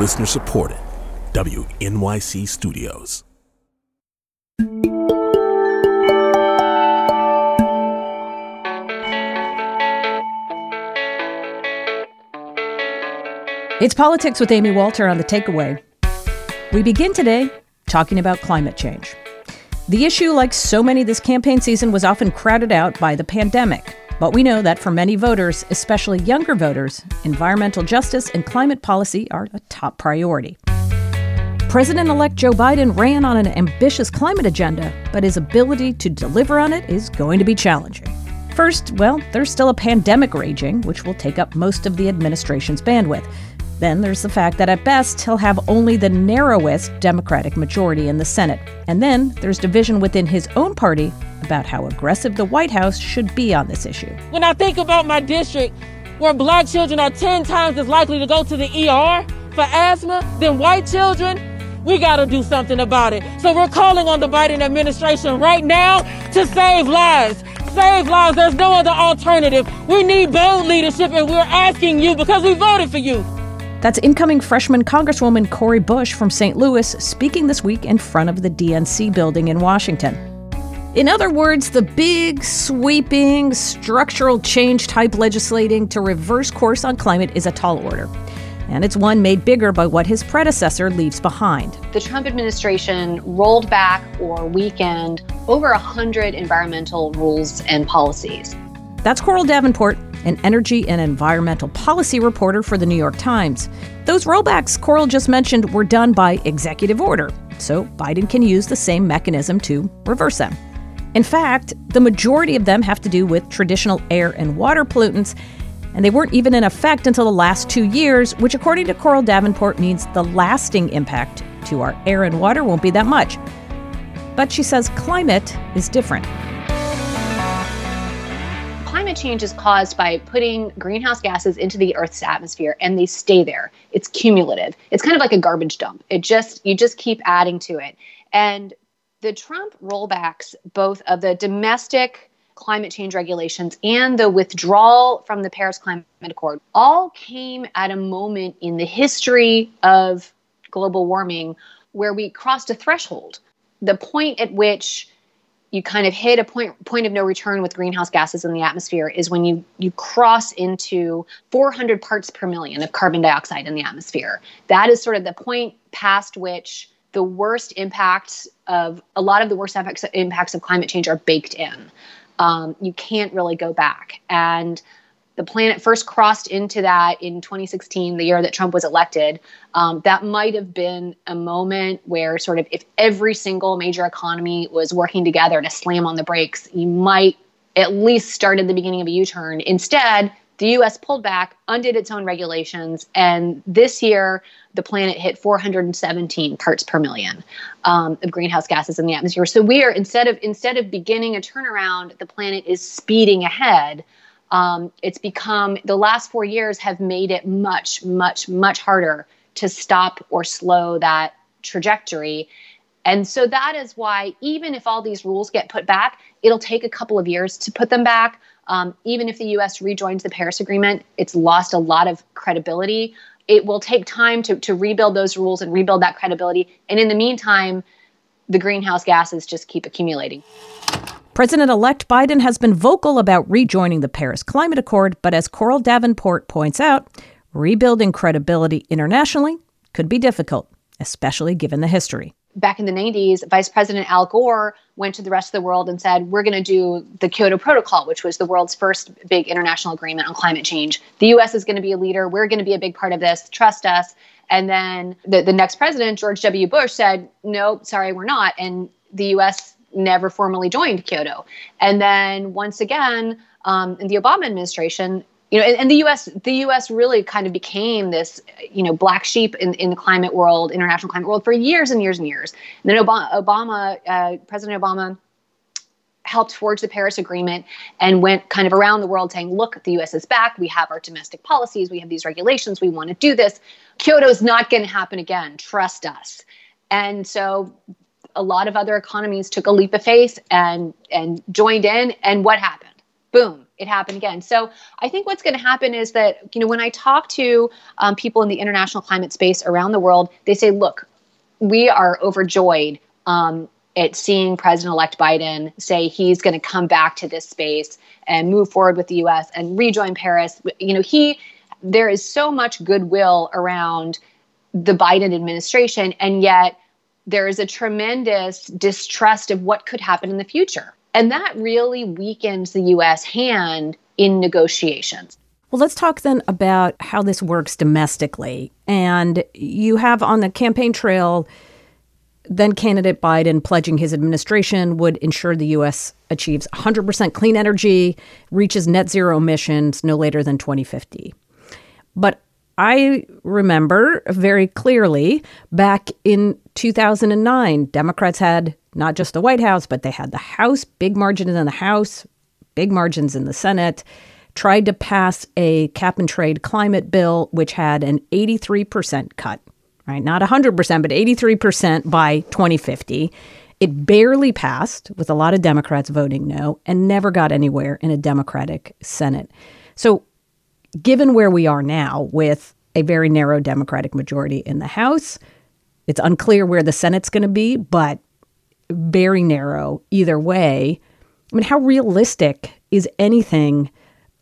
Listener supported. WNYC Studios. It's Politics with Amy Walter on the takeaway. We begin today talking about climate change. The issue, like so many this campaign season, was often crowded out by the pandemic. But we know that for many voters, especially younger voters, environmental justice and climate policy are a top priority. President elect Joe Biden ran on an ambitious climate agenda, but his ability to deliver on it is going to be challenging. First, well, there's still a pandemic raging, which will take up most of the administration's bandwidth. Then there's the fact that at best he'll have only the narrowest Democratic majority in the Senate. And then there's division within his own party about how aggressive the White House should be on this issue. When I think about my district, where black children are 10 times as likely to go to the ER for asthma than white children, we got to do something about it. So we're calling on the Biden administration right now to save lives. Save lives. There's no other alternative. We need bold leadership, and we're asking you because we voted for you. That's incoming freshman Congresswoman Cori Bush from St. Louis speaking this week in front of the DNC building in Washington. In other words, the big, sweeping, structural change type legislating to reverse course on climate is a tall order. And it's one made bigger by what his predecessor leaves behind. The Trump administration rolled back or weakened over 100 environmental rules and policies. That's Coral Davenport, an energy and environmental policy reporter for the New York Times. Those rollbacks Coral just mentioned were done by executive order, so Biden can use the same mechanism to reverse them. In fact, the majority of them have to do with traditional air and water pollutants, and they weren't even in effect until the last two years, which, according to Coral Davenport, means the lasting impact to our air and water won't be that much. But she says climate is different change is caused by putting greenhouse gases into the earth's atmosphere and they stay there. It's cumulative. It's kind of like a garbage dump. It just you just keep adding to it. And the trump rollbacks both of the domestic climate change regulations and the withdrawal from the paris climate accord all came at a moment in the history of global warming where we crossed a threshold. The point at which you kind of hit a point point of no return with greenhouse gases in the atmosphere is when you you cross into 400 parts per million of carbon dioxide in the atmosphere. That is sort of the point past which the worst impacts of a lot of the worst impacts, impacts of climate change are baked in. Um, you can't really go back. And the planet first crossed into that in 2016, the year that Trump was elected. Um, that might have been a moment where, sort of, if every single major economy was working together to slam on the brakes, you might at least start at the beginning of a U turn. Instead, the US pulled back, undid its own regulations, and this year the planet hit 417 parts per million um, of greenhouse gases in the atmosphere. So we are instead of instead of beginning a turnaround, the planet is speeding ahead um, it's become the last four years have made it much, much, much harder to stop or slow that trajectory. And so that is why, even if all these rules get put back, it'll take a couple of years to put them back. Um, even if the US rejoins the Paris Agreement, it's lost a lot of credibility. It will take time to, to rebuild those rules and rebuild that credibility. And in the meantime, the greenhouse gases just keep accumulating. President elect Biden has been vocal about rejoining the Paris Climate Accord, but as Coral Davenport points out, rebuilding credibility internationally could be difficult, especially given the history. Back in the 90s, Vice President Al Gore went to the rest of the world and said, We're going to do the Kyoto Protocol, which was the world's first big international agreement on climate change. The US is going to be a leader. We're going to be a big part of this. Trust us. And then the, the next president, George W. Bush, said, Nope, sorry, we're not. And the US never formally joined Kyoto. And then once again, um, in the Obama administration, you know, and, and, the U.S. the U.S. really kind of became this, you know, black sheep in, in the climate world, international climate world, for years and years and years. And then Obama, Obama uh, President Obama, helped forge the Paris Agreement and went kind of around the world saying, "Look, the U.S. is back. We have our domestic policies. We have these regulations. We want to do this. Kyoto's not going to happen again. Trust us." And so a lot of other economies took a leap of faith and and joined in and what happened boom, it happened again. So I think what's going to happen is that, you know, when I talk to um, people in the international climate space around the world, they say, look, we are overjoyed um, at seeing President elect Biden say he's going to come back to this space and move forward with the US and rejoin Paris. You know, he, there is so much goodwill around the Biden administration, and yet there is a tremendous distrust of what could happen in the future. And that really weakens the US hand in negotiations. Well, let's talk then about how this works domestically. And you have on the campaign trail then candidate Biden pledging his administration would ensure the U.S. achieves 100% clean energy, reaches net zero emissions no later than 2050. But I remember very clearly back in 2009, Democrats had not just the White House, but they had the House, big margins in the House, big margins in the Senate, tried to pass a cap and trade climate bill, which had an 83% cut, right? Not 100%, but 83% by 2050. It barely passed, with a lot of Democrats voting no, and never got anywhere in a Democratic Senate. So, given where we are now with a very narrow Democratic majority in the House, it's unclear where the Senate's going to be, but very narrow either way. I mean, how realistic is anything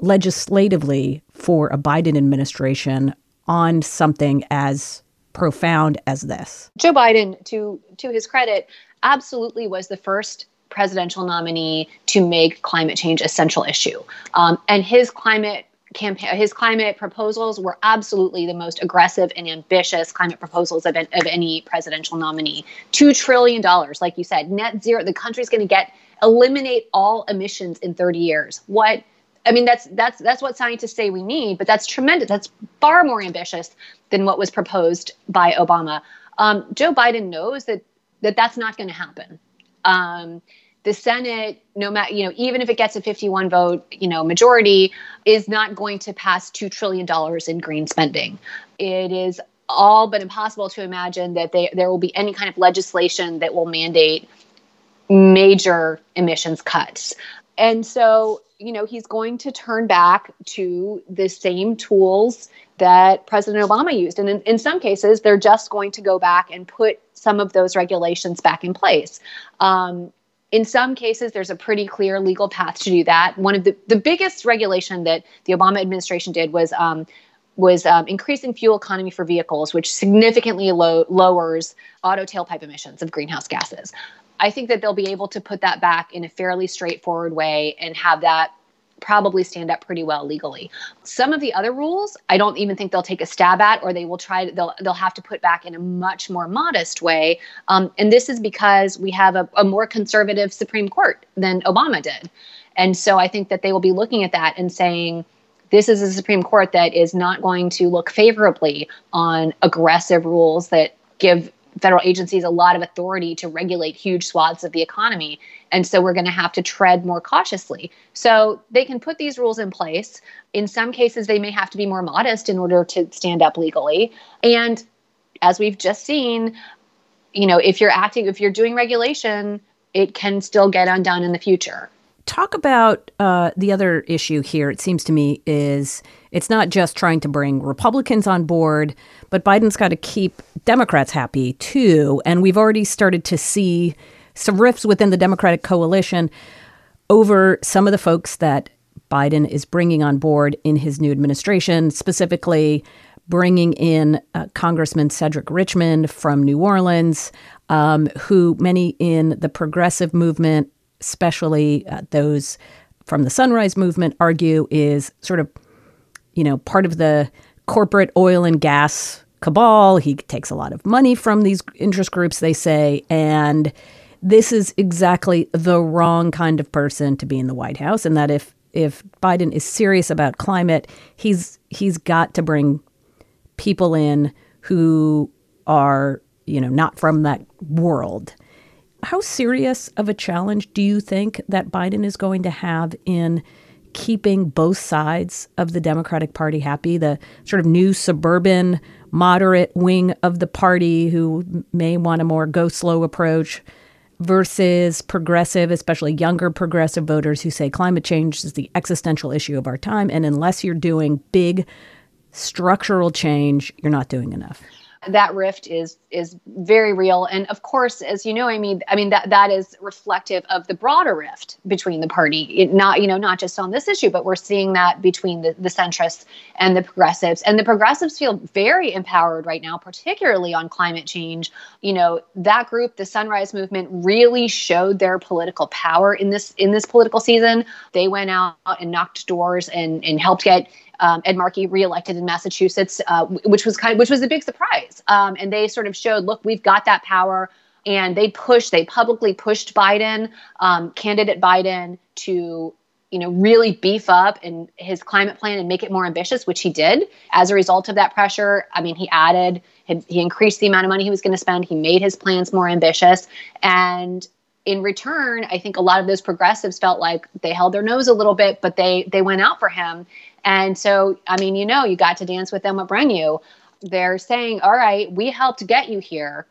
legislatively for a Biden administration on something as profound as this? Joe Biden, to to his credit, absolutely was the first presidential nominee to make climate change a central issue, um, and his climate campaign, his climate proposals were absolutely the most aggressive and ambitious climate proposals of, of any presidential nominee. Two trillion dollars, like you said, net zero. The country's going to get eliminate all emissions in 30 years. What? I mean, that's that's that's what scientists say we need, but that's tremendous. That's far more ambitious than what was proposed by Obama. Um, Joe Biden knows that that that's not going to happen. Um, the Senate, no matter, you know, even if it gets a 51 vote, you know, majority, is not going to pass $2 trillion in green spending. It is all but impossible to imagine that they, there will be any kind of legislation that will mandate major emissions cuts. And so, you know, he's going to turn back to the same tools that President Obama used. And in, in some cases, they're just going to go back and put some of those regulations back in place. Um, in some cases, there's a pretty clear legal path to do that. One of the, the biggest regulation that the Obama administration did was um, was um, increasing fuel economy for vehicles, which significantly lo- lowers auto tailpipe emissions of greenhouse gases. I think that they'll be able to put that back in a fairly straightforward way and have that probably stand up pretty well legally. Some of the other rules, I don't even think they'll take a stab at, or they will try. They'll they'll have to put back in a much more modest way. Um, and this is because we have a, a more conservative Supreme Court than Obama did, and so I think that they will be looking at that and saying. This is a Supreme Court that is not going to look favorably on aggressive rules that give federal agencies a lot of authority to regulate huge swaths of the economy. And so we're going to have to tread more cautiously. So they can put these rules in place. In some cases, they may have to be more modest in order to stand up legally. And as we've just seen, you know, if you're acting, if you're doing regulation, it can still get undone in the future. Talk about uh, the other issue here, it seems to me, is it's not just trying to bring Republicans on board, but Biden's got to keep Democrats happy too. And we've already started to see some rifts within the Democratic coalition over some of the folks that Biden is bringing on board in his new administration, specifically bringing in uh, Congressman Cedric Richmond from New Orleans, um, who many in the progressive movement, especially uh, those from the Sunrise Movement, argue is sort of you know, part of the corporate oil and gas cabal. He takes a lot of money from these interest groups, they say. And this is exactly the wrong kind of person to be in the White House. And that if if Biden is serious about climate, he's he's got to bring people in who are, you know, not from that world. How serious of a challenge do you think that Biden is going to have in keeping both sides of the Democratic Party happy, the sort of new suburban moderate wing of the party who may want a more go slow approach, versus progressive, especially younger progressive voters who say climate change is the existential issue of our time. And unless you're doing big structural change, you're not doing enough that rift is is very real. And of course as you know i mean i mean that that is reflective of the broader rift between the party. It not you know not just on this issue but we're seeing that between the, the centrists and the progressives. And the progressives feel very empowered right now particularly on climate change. You know that group the sunrise movement really showed their political power in this in this political season. They went out and knocked doors and and helped get um, Ed Markey reelected in Massachusetts, uh, which was kind of which was a big surprise. Um, and they sort of showed, look, we've got that power. And they pushed, they publicly pushed Biden, um, candidate Biden, to you know really beef up and his climate plan and make it more ambitious, which he did. As a result of that pressure, I mean, he added, he increased the amount of money he was going to spend. He made his plans more ambitious, and in return, I think a lot of those progressives felt like they held their nose a little bit, but they they went out for him. And so, I mean, you know, you got to dance with them what bring you. They're saying, "All right, we helped get you here,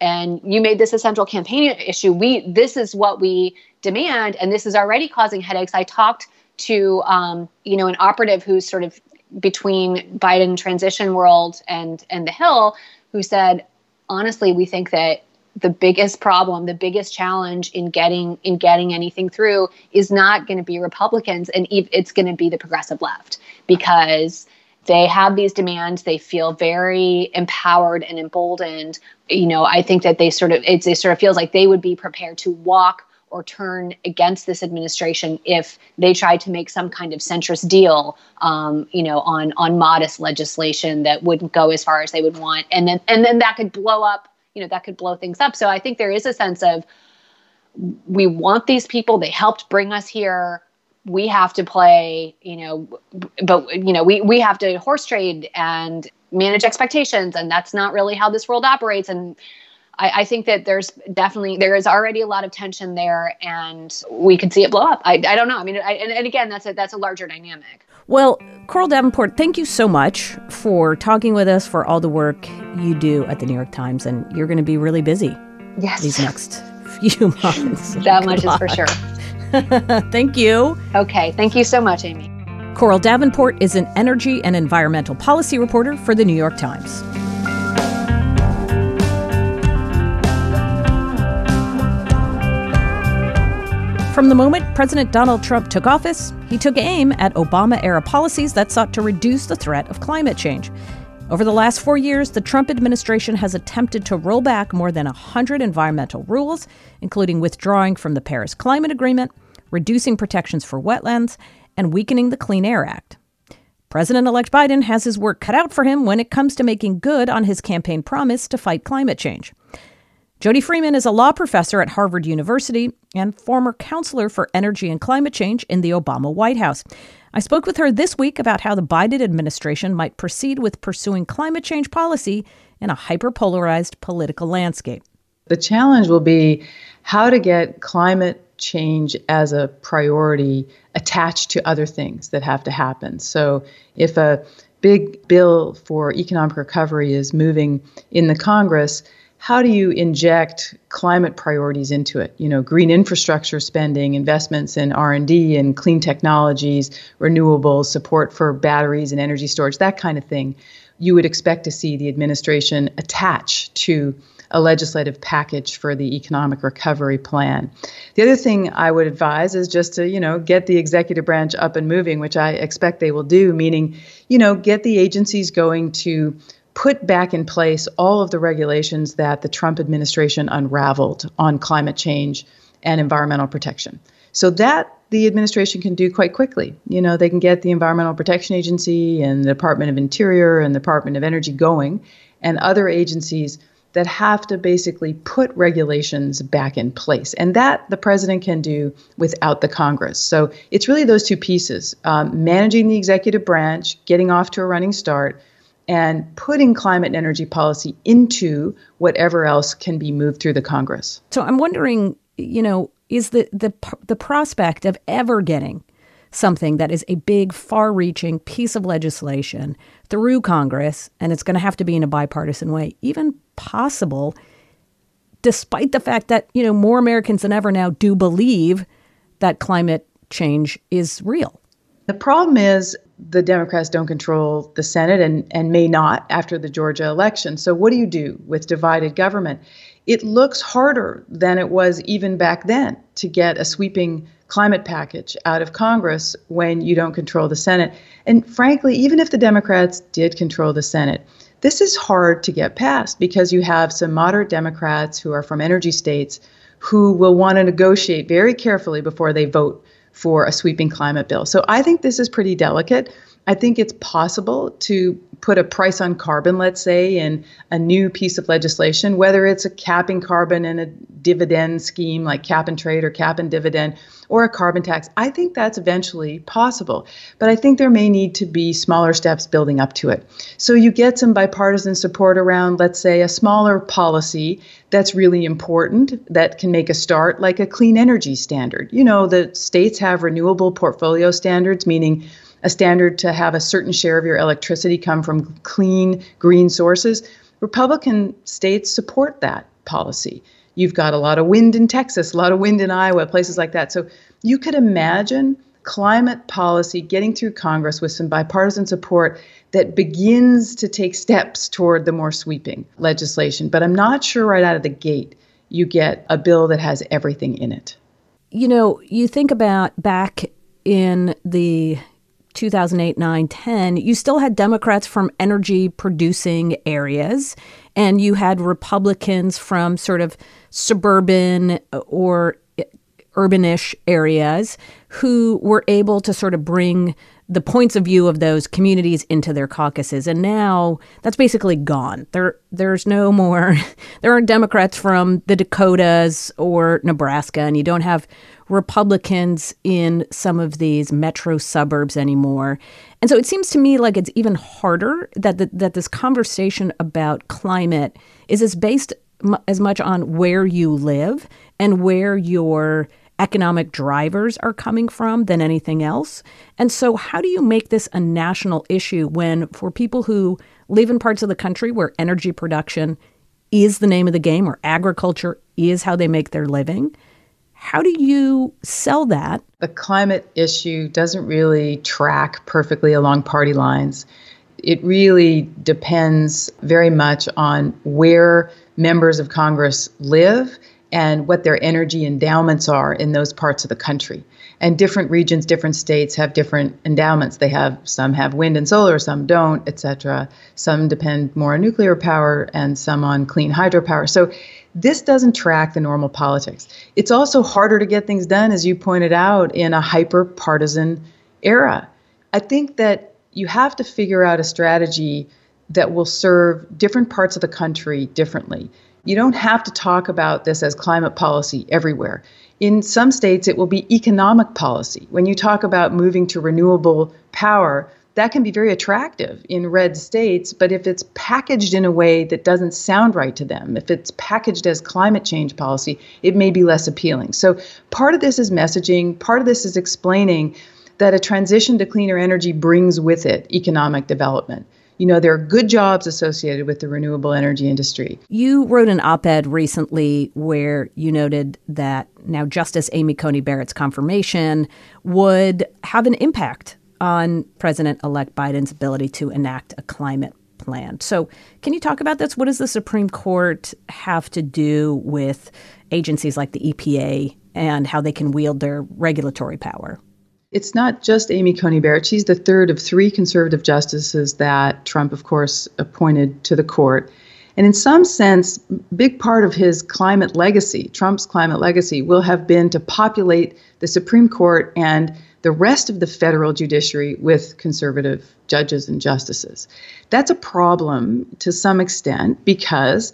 and you made this a central campaign issue. We this is what we demand, and this is already causing headaches." I talked to um, you know an operative who's sort of between Biden transition world and and the Hill, who said, honestly, we think that the biggest problem the biggest challenge in getting in getting anything through is not going to be republicans and it's going to be the progressive left because they have these demands they feel very empowered and emboldened. You know i think that they sort of it's it sort of feels like they would be prepared to walk or turn against this administration if they tried to make some kind of centrist deal, um, you know, on on modest legislation that wouldn't go as far as they would want, and then and then that could blow up you know that could blow things up so i think there is a sense of we want these people they helped bring us here we have to play you know but you know we we have to horse trade and manage expectations and that's not really how this world operates and I, I, think that there's definitely there is already a lot of tension there, and we could see it blow up. I, I don't know. I mean, I, and, and again, that's a that's a larger dynamic. Well, Coral Davenport, thank you so much for talking with us, for all the work you do at the New York Times, and you're going to be really busy yes. these next few months. that much is for sure. thank you. Okay, thank you so much, Amy. Coral Davenport is an energy and environmental policy reporter for the New York Times. From the moment President Donald Trump took office, he took aim at Obama era policies that sought to reduce the threat of climate change. Over the last four years, the Trump administration has attempted to roll back more than 100 environmental rules, including withdrawing from the Paris Climate Agreement, reducing protections for wetlands, and weakening the Clean Air Act. President elect Biden has his work cut out for him when it comes to making good on his campaign promise to fight climate change. Jody Freeman is a law professor at Harvard University and former counselor for energy and climate change in the Obama White House. I spoke with her this week about how the Biden administration might proceed with pursuing climate change policy in a hyperpolarized political landscape. The challenge will be how to get climate change as a priority attached to other things that have to happen. So if a big bill for economic recovery is moving in the Congress, how do you inject climate priorities into it you know green infrastructure spending investments in r&d and clean technologies renewables support for batteries and energy storage that kind of thing you would expect to see the administration attach to a legislative package for the economic recovery plan. The other thing I would advise is just to, you know, get the executive branch up and moving, which I expect they will do, meaning, you know, get the agencies going to put back in place all of the regulations that the Trump administration unraveled on climate change and environmental protection. So that the administration can do quite quickly. You know, they can get the Environmental Protection Agency and the Department of Interior and the Department of Energy going, and other agencies that have to basically put regulations back in place. And that the president can do without the Congress. So it's really those two pieces um, managing the executive branch, getting off to a running start, and putting climate and energy policy into whatever else can be moved through the Congress. So I'm wondering, you know, is the the the prospect of ever getting something that is a big, far-reaching piece of legislation through Congress, and it's going to have to be in a bipartisan way, even possible despite the fact that, you know, more Americans than ever now do believe that climate change is real. The problem is the Democrats don't control the Senate and, and may not after the Georgia election. So, what do you do with divided government? It looks harder than it was even back then to get a sweeping climate package out of Congress when you don't control the Senate. And frankly, even if the Democrats did control the Senate, this is hard to get passed because you have some moderate Democrats who are from energy states who will want to negotiate very carefully before they vote for a sweeping climate bill. So I think this is pretty delicate. I think it's possible to put a price on carbon, let's say, in a new piece of legislation, whether it's a capping carbon in a dividend scheme like cap and trade or cap and dividend or a carbon tax. I think that's eventually possible. But I think there may need to be smaller steps building up to it. So you get some bipartisan support around, let's say, a smaller policy that's really important that can make a start, like a clean energy standard. You know, the states have renewable portfolio standards, meaning a standard to have a certain share of your electricity come from clean, green sources. Republican states support that policy. You've got a lot of wind in Texas, a lot of wind in Iowa, places like that. So you could imagine climate policy getting through Congress with some bipartisan support that begins to take steps toward the more sweeping legislation. But I'm not sure right out of the gate you get a bill that has everything in it. You know, you think about back in the 2008, 9, 10, you still had Democrats from energy producing areas, and you had Republicans from sort of suburban or urbanish areas who were able to sort of bring the points of view of those communities into their caucuses. And now that's basically gone. There there's no more there aren't Democrats from the Dakotas or Nebraska and you don't have Republicans in some of these metro suburbs anymore. And so it seems to me like it's even harder that the, that this conversation about climate is as based m- as much on where you live and where your economic drivers are coming from than anything else. And so how do you make this a national issue when for people who live in parts of the country where energy production is the name of the game or agriculture is how they make their living? How do you sell that? The climate issue doesn't really track perfectly along party lines. It really depends very much on where members of Congress live and what their energy endowments are in those parts of the country. And different regions, different states have different endowments. They have some have wind and solar, some don't, etc. Some depend more on nuclear power and some on clean hydropower. So this doesn't track the normal politics. It's also harder to get things done, as you pointed out, in a hyper partisan era. I think that you have to figure out a strategy that will serve different parts of the country differently. You don't have to talk about this as climate policy everywhere. In some states, it will be economic policy. When you talk about moving to renewable power, that can be very attractive in red states, but if it's packaged in a way that doesn't sound right to them, if it's packaged as climate change policy, it may be less appealing. So part of this is messaging, part of this is explaining that a transition to cleaner energy brings with it economic development. You know, there are good jobs associated with the renewable energy industry. You wrote an op ed recently where you noted that now Justice Amy Coney Barrett's confirmation would have an impact on President elect Biden's ability to enact a climate plan. So, can you talk about this? What does the Supreme Court have to do with agencies like the EPA and how they can wield their regulatory power? It's not just Amy Coney Barrett. She's the third of three conservative justices that Trump, of course, appointed to the court. And in some sense, big part of his climate legacy, Trump's climate legacy, will have been to populate the Supreme Court and the rest of the federal judiciary with conservative judges and justices. That's a problem to some extent because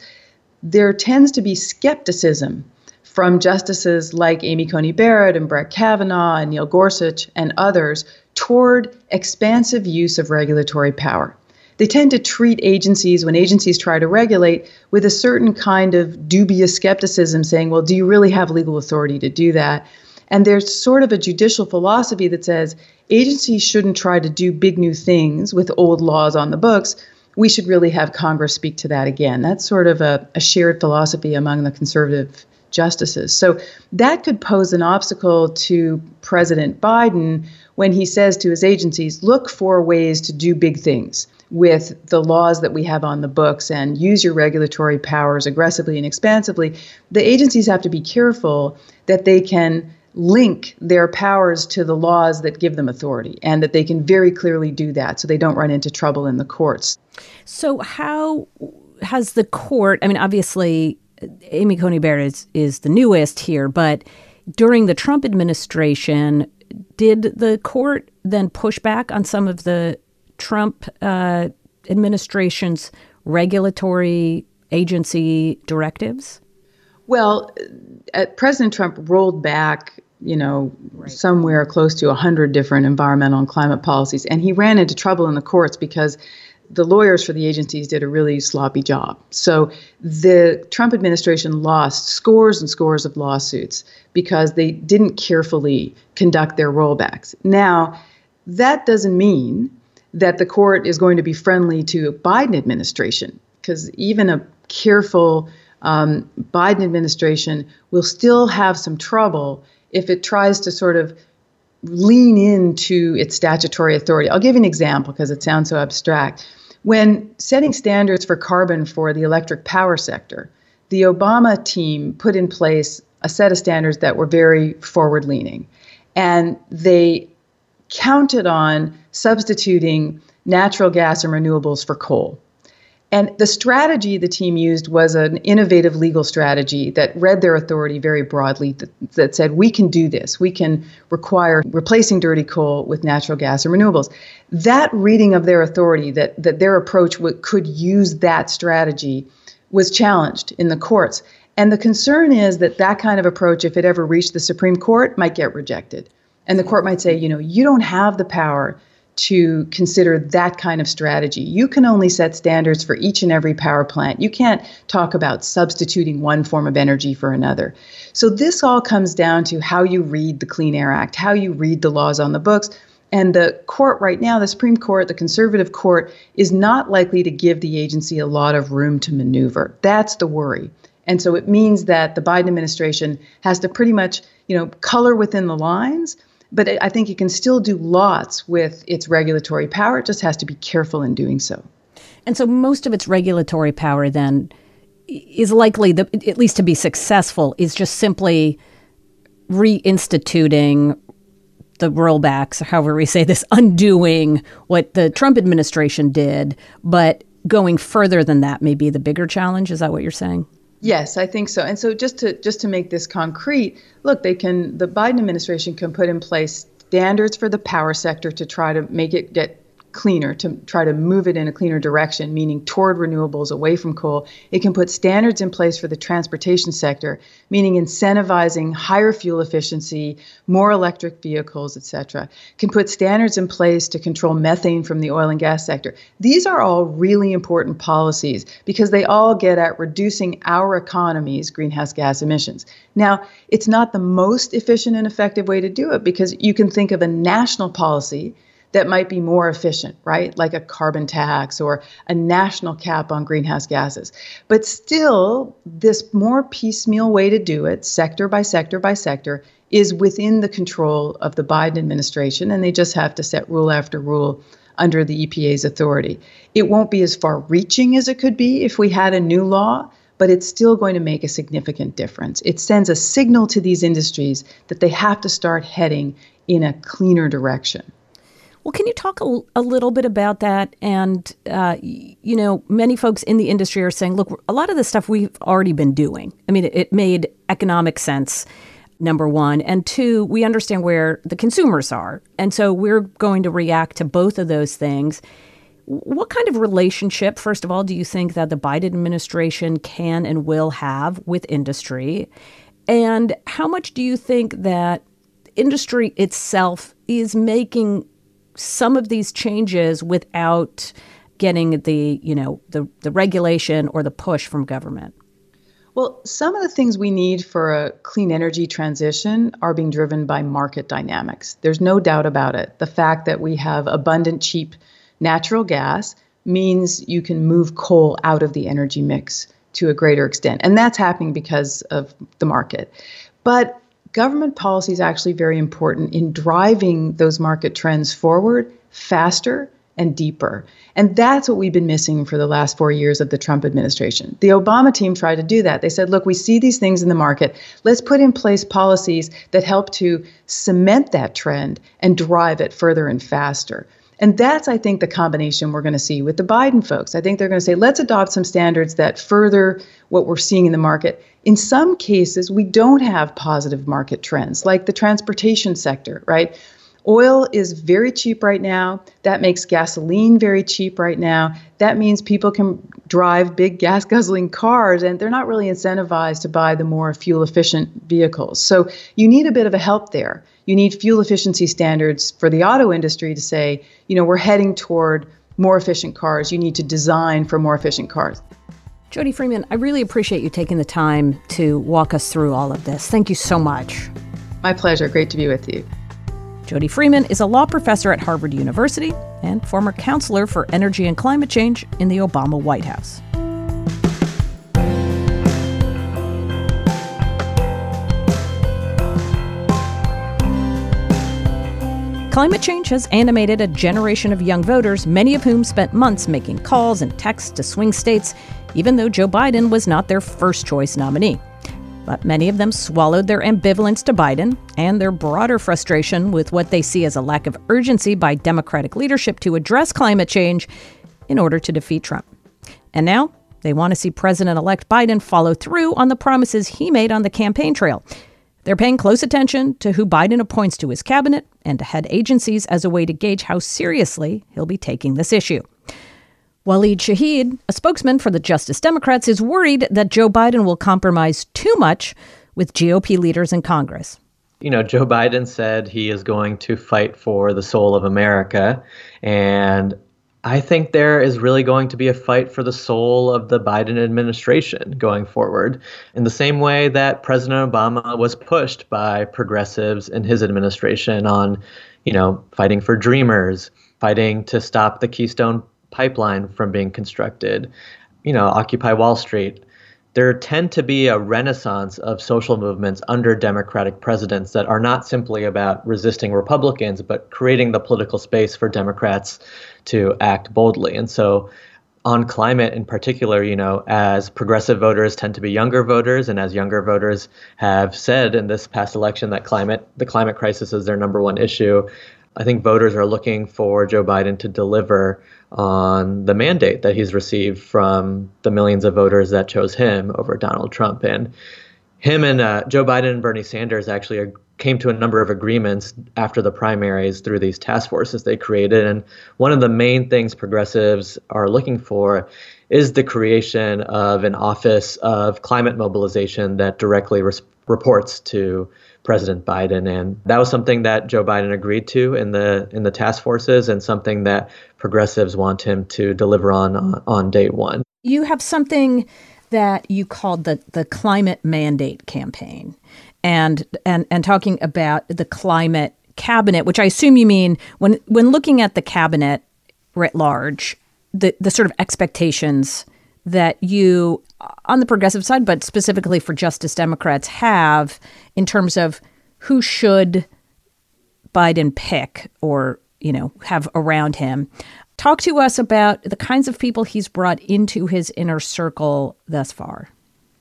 there tends to be skepticism from justices like Amy Coney Barrett and Brett Kavanaugh and Neil Gorsuch and others toward expansive use of regulatory power. They tend to treat agencies, when agencies try to regulate, with a certain kind of dubious skepticism, saying, well, do you really have legal authority to do that? And there's sort of a judicial philosophy that says agencies shouldn't try to do big new things with old laws on the books. we should really have Congress speak to that again. That's sort of a, a shared philosophy among the conservative justices. So that could pose an obstacle to President Biden when he says to his agencies, look for ways to do big things with the laws that we have on the books and use your regulatory powers aggressively and expansively. The agencies have to be careful that they can link their powers to the laws that give them authority and that they can very clearly do that so they don't run into trouble in the courts. So, how has the court? I mean, obviously, Amy Coney Barrett is, is the newest here, but during the Trump administration, did the court then push back on some of the Trump uh, administration's regulatory agency directives? Well, uh, President Trump rolled back, you know, right. somewhere close to 100 different environmental and climate policies, and he ran into trouble in the courts because the lawyers for the agencies did a really sloppy job. So the Trump administration lost scores and scores of lawsuits because they didn't carefully conduct their rollbacks. Now, that doesn't mean that the court is going to be friendly to Biden administration because even a careful um, Biden administration will still have some trouble if it tries to sort of lean into its statutory authority. I'll give you an example because it sounds so abstract. When setting standards for carbon for the electric power sector, the Obama team put in place a set of standards that were very forward leaning. And they counted on substituting natural gas and renewables for coal. And the strategy the team used was an innovative legal strategy that read their authority very broadly that, that, said, we can do this. We can require replacing dirty coal with natural gas and renewables. That reading of their authority, that, that their approach w- could use that strategy, was challenged in the courts. And the concern is that that kind of approach, if it ever reached the Supreme Court, might get rejected. And the court might say, you know, you don't have the power to consider that kind of strategy. You can only set standards for each and every power plant. You can't talk about substituting one form of energy for another. So, this all comes down to how you read the Clean Air Act, how you read the laws on the books. And the court right now, the Supreme Court, the conservative court, is not likely to give the agency a lot of room to maneuver. That's the worry. And so it means that the Biden administration has to pretty much, you know, color within the lines but I think it can still do lots with its regulatory power. It just has to be careful in doing so. And so most of its regulatory power then is likely, the, at least to be successful, is just simply reinstituting the rollbacks, or however we say this, undoing what the Trump administration did, but going further than that may be the bigger challenge. Is that what you're saying? Yes, I think so. And so just to just to make this concrete, look, they can the Biden administration can put in place standards for the power sector to try to make it get cleaner, to try to move it in a cleaner direction, meaning toward renewables, away from coal. It can put standards in place for the transportation sector, meaning incentivizing higher fuel efficiency, more electric vehicles, et cetera. Can put standards in place to control methane from the oil and gas sector. These are all really important policies because they all get at reducing our economy's greenhouse gas emissions. Now, it's not the most efficient and effective way to do it because you can think of a national policy that might be more efficient, right? Like a carbon tax or a national cap on greenhouse gases. But still, this more piecemeal way to do it, sector by sector by sector, is within the control of the Biden administration, and they just have to set rule after rule under the EPA's authority. It won't be as far reaching as it could be if we had a new law, but it's still going to make a significant difference. It sends a signal to these industries that they have to start heading in a cleaner direction. Well, can you talk a, a little bit about that? And, uh, you know, many folks in the industry are saying, look, a lot of the stuff we've already been doing. I mean, it, it made economic sense, number one. And two, we understand where the consumers are. And so we're going to react to both of those things. What kind of relationship, first of all, do you think that the Biden administration can and will have with industry? And how much do you think that industry itself is making some of these changes without getting the you know the the regulation or the push from government? Well, some of the things we need for a clean energy transition are being driven by market dynamics. There's no doubt about it. The fact that we have abundant, cheap natural gas means you can move coal out of the energy mix to a greater extent. And that's happening because of the market. But government policy is actually very important in driving those market trends forward faster and deeper. And that's what we've been missing for the last four years of the Trump administration. The Obama team tried to do that. They said, look, we see these things in the market. Let's put in place policies that help to cement that trend and drive it further and faster. And that's, I think, the combination we're going to see with the Biden folks. I think they're going to say, let's adopt some standards that further what we're seeing in the market. In some cases, we don't have positive market trends, like the transportation sector, right? Oil is very cheap right now. That makes gasoline very cheap right now. That means people can drive big gas guzzling cars and they're not really incentivized to buy the more fuel efficient vehicles. So you need a bit of a help there. You need fuel efficiency standards for the auto industry to say, you know, we're heading toward more efficient cars. You need to design for more efficient cars. Jody Freeman, I really appreciate you taking the time to walk us through all of this. Thank you so much. My pleasure. Great to be with you. Jody Freeman is a law professor at Harvard University and former counselor for energy and climate change in the Obama White House. Climate change has animated a generation of young voters, many of whom spent months making calls and texts to swing states, even though Joe Biden was not their first choice nominee. But many of them swallowed their ambivalence to Biden and their broader frustration with what they see as a lack of urgency by Democratic leadership to address climate change in order to defeat Trump. And now they want to see President elect Biden follow through on the promises he made on the campaign trail. They're paying close attention to who Biden appoints to his cabinet and to head agencies as a way to gauge how seriously he'll be taking this issue. Waleed Shahid, a spokesman for the Justice Democrats, is worried that Joe Biden will compromise too much with GOP leaders in Congress. You know, Joe Biden said he is going to fight for the soul of America. And I think there is really going to be a fight for the soul of the Biden administration going forward, in the same way that President Obama was pushed by progressives in his administration on, you know, fighting for dreamers, fighting to stop the Keystone pipeline from being constructed, you know, Occupy Wall Street. There tend to be a renaissance of social movements under Democratic presidents that are not simply about resisting Republicans, but creating the political space for Democrats to act boldly. And so, on climate in particular, you know, as progressive voters tend to be younger voters, and as younger voters have said in this past election that climate, the climate crisis is their number one issue, I think voters are looking for Joe Biden to deliver on the mandate that he's received from the millions of voters that chose him over Donald Trump. And him and uh, Joe Biden and Bernie Sanders actually came to a number of agreements after the primaries through these task forces they created. And one of the main things progressives are looking for is the creation of an office of climate mobilization that directly res- reports to President Biden, and that was something that Joe Biden agreed to in the in the task forces, and something that progressives want him to deliver on on, on day one. You have something that you called the the climate mandate campaign, and and and talking about the climate cabinet, which I assume you mean when when looking at the cabinet writ large, the the sort of expectations that you uh, on the progressive side, but specifically for Justice Democrats, have in terms of who should Biden pick or you know have around him. Talk to us about the kinds of people he's brought into his inner circle thus far.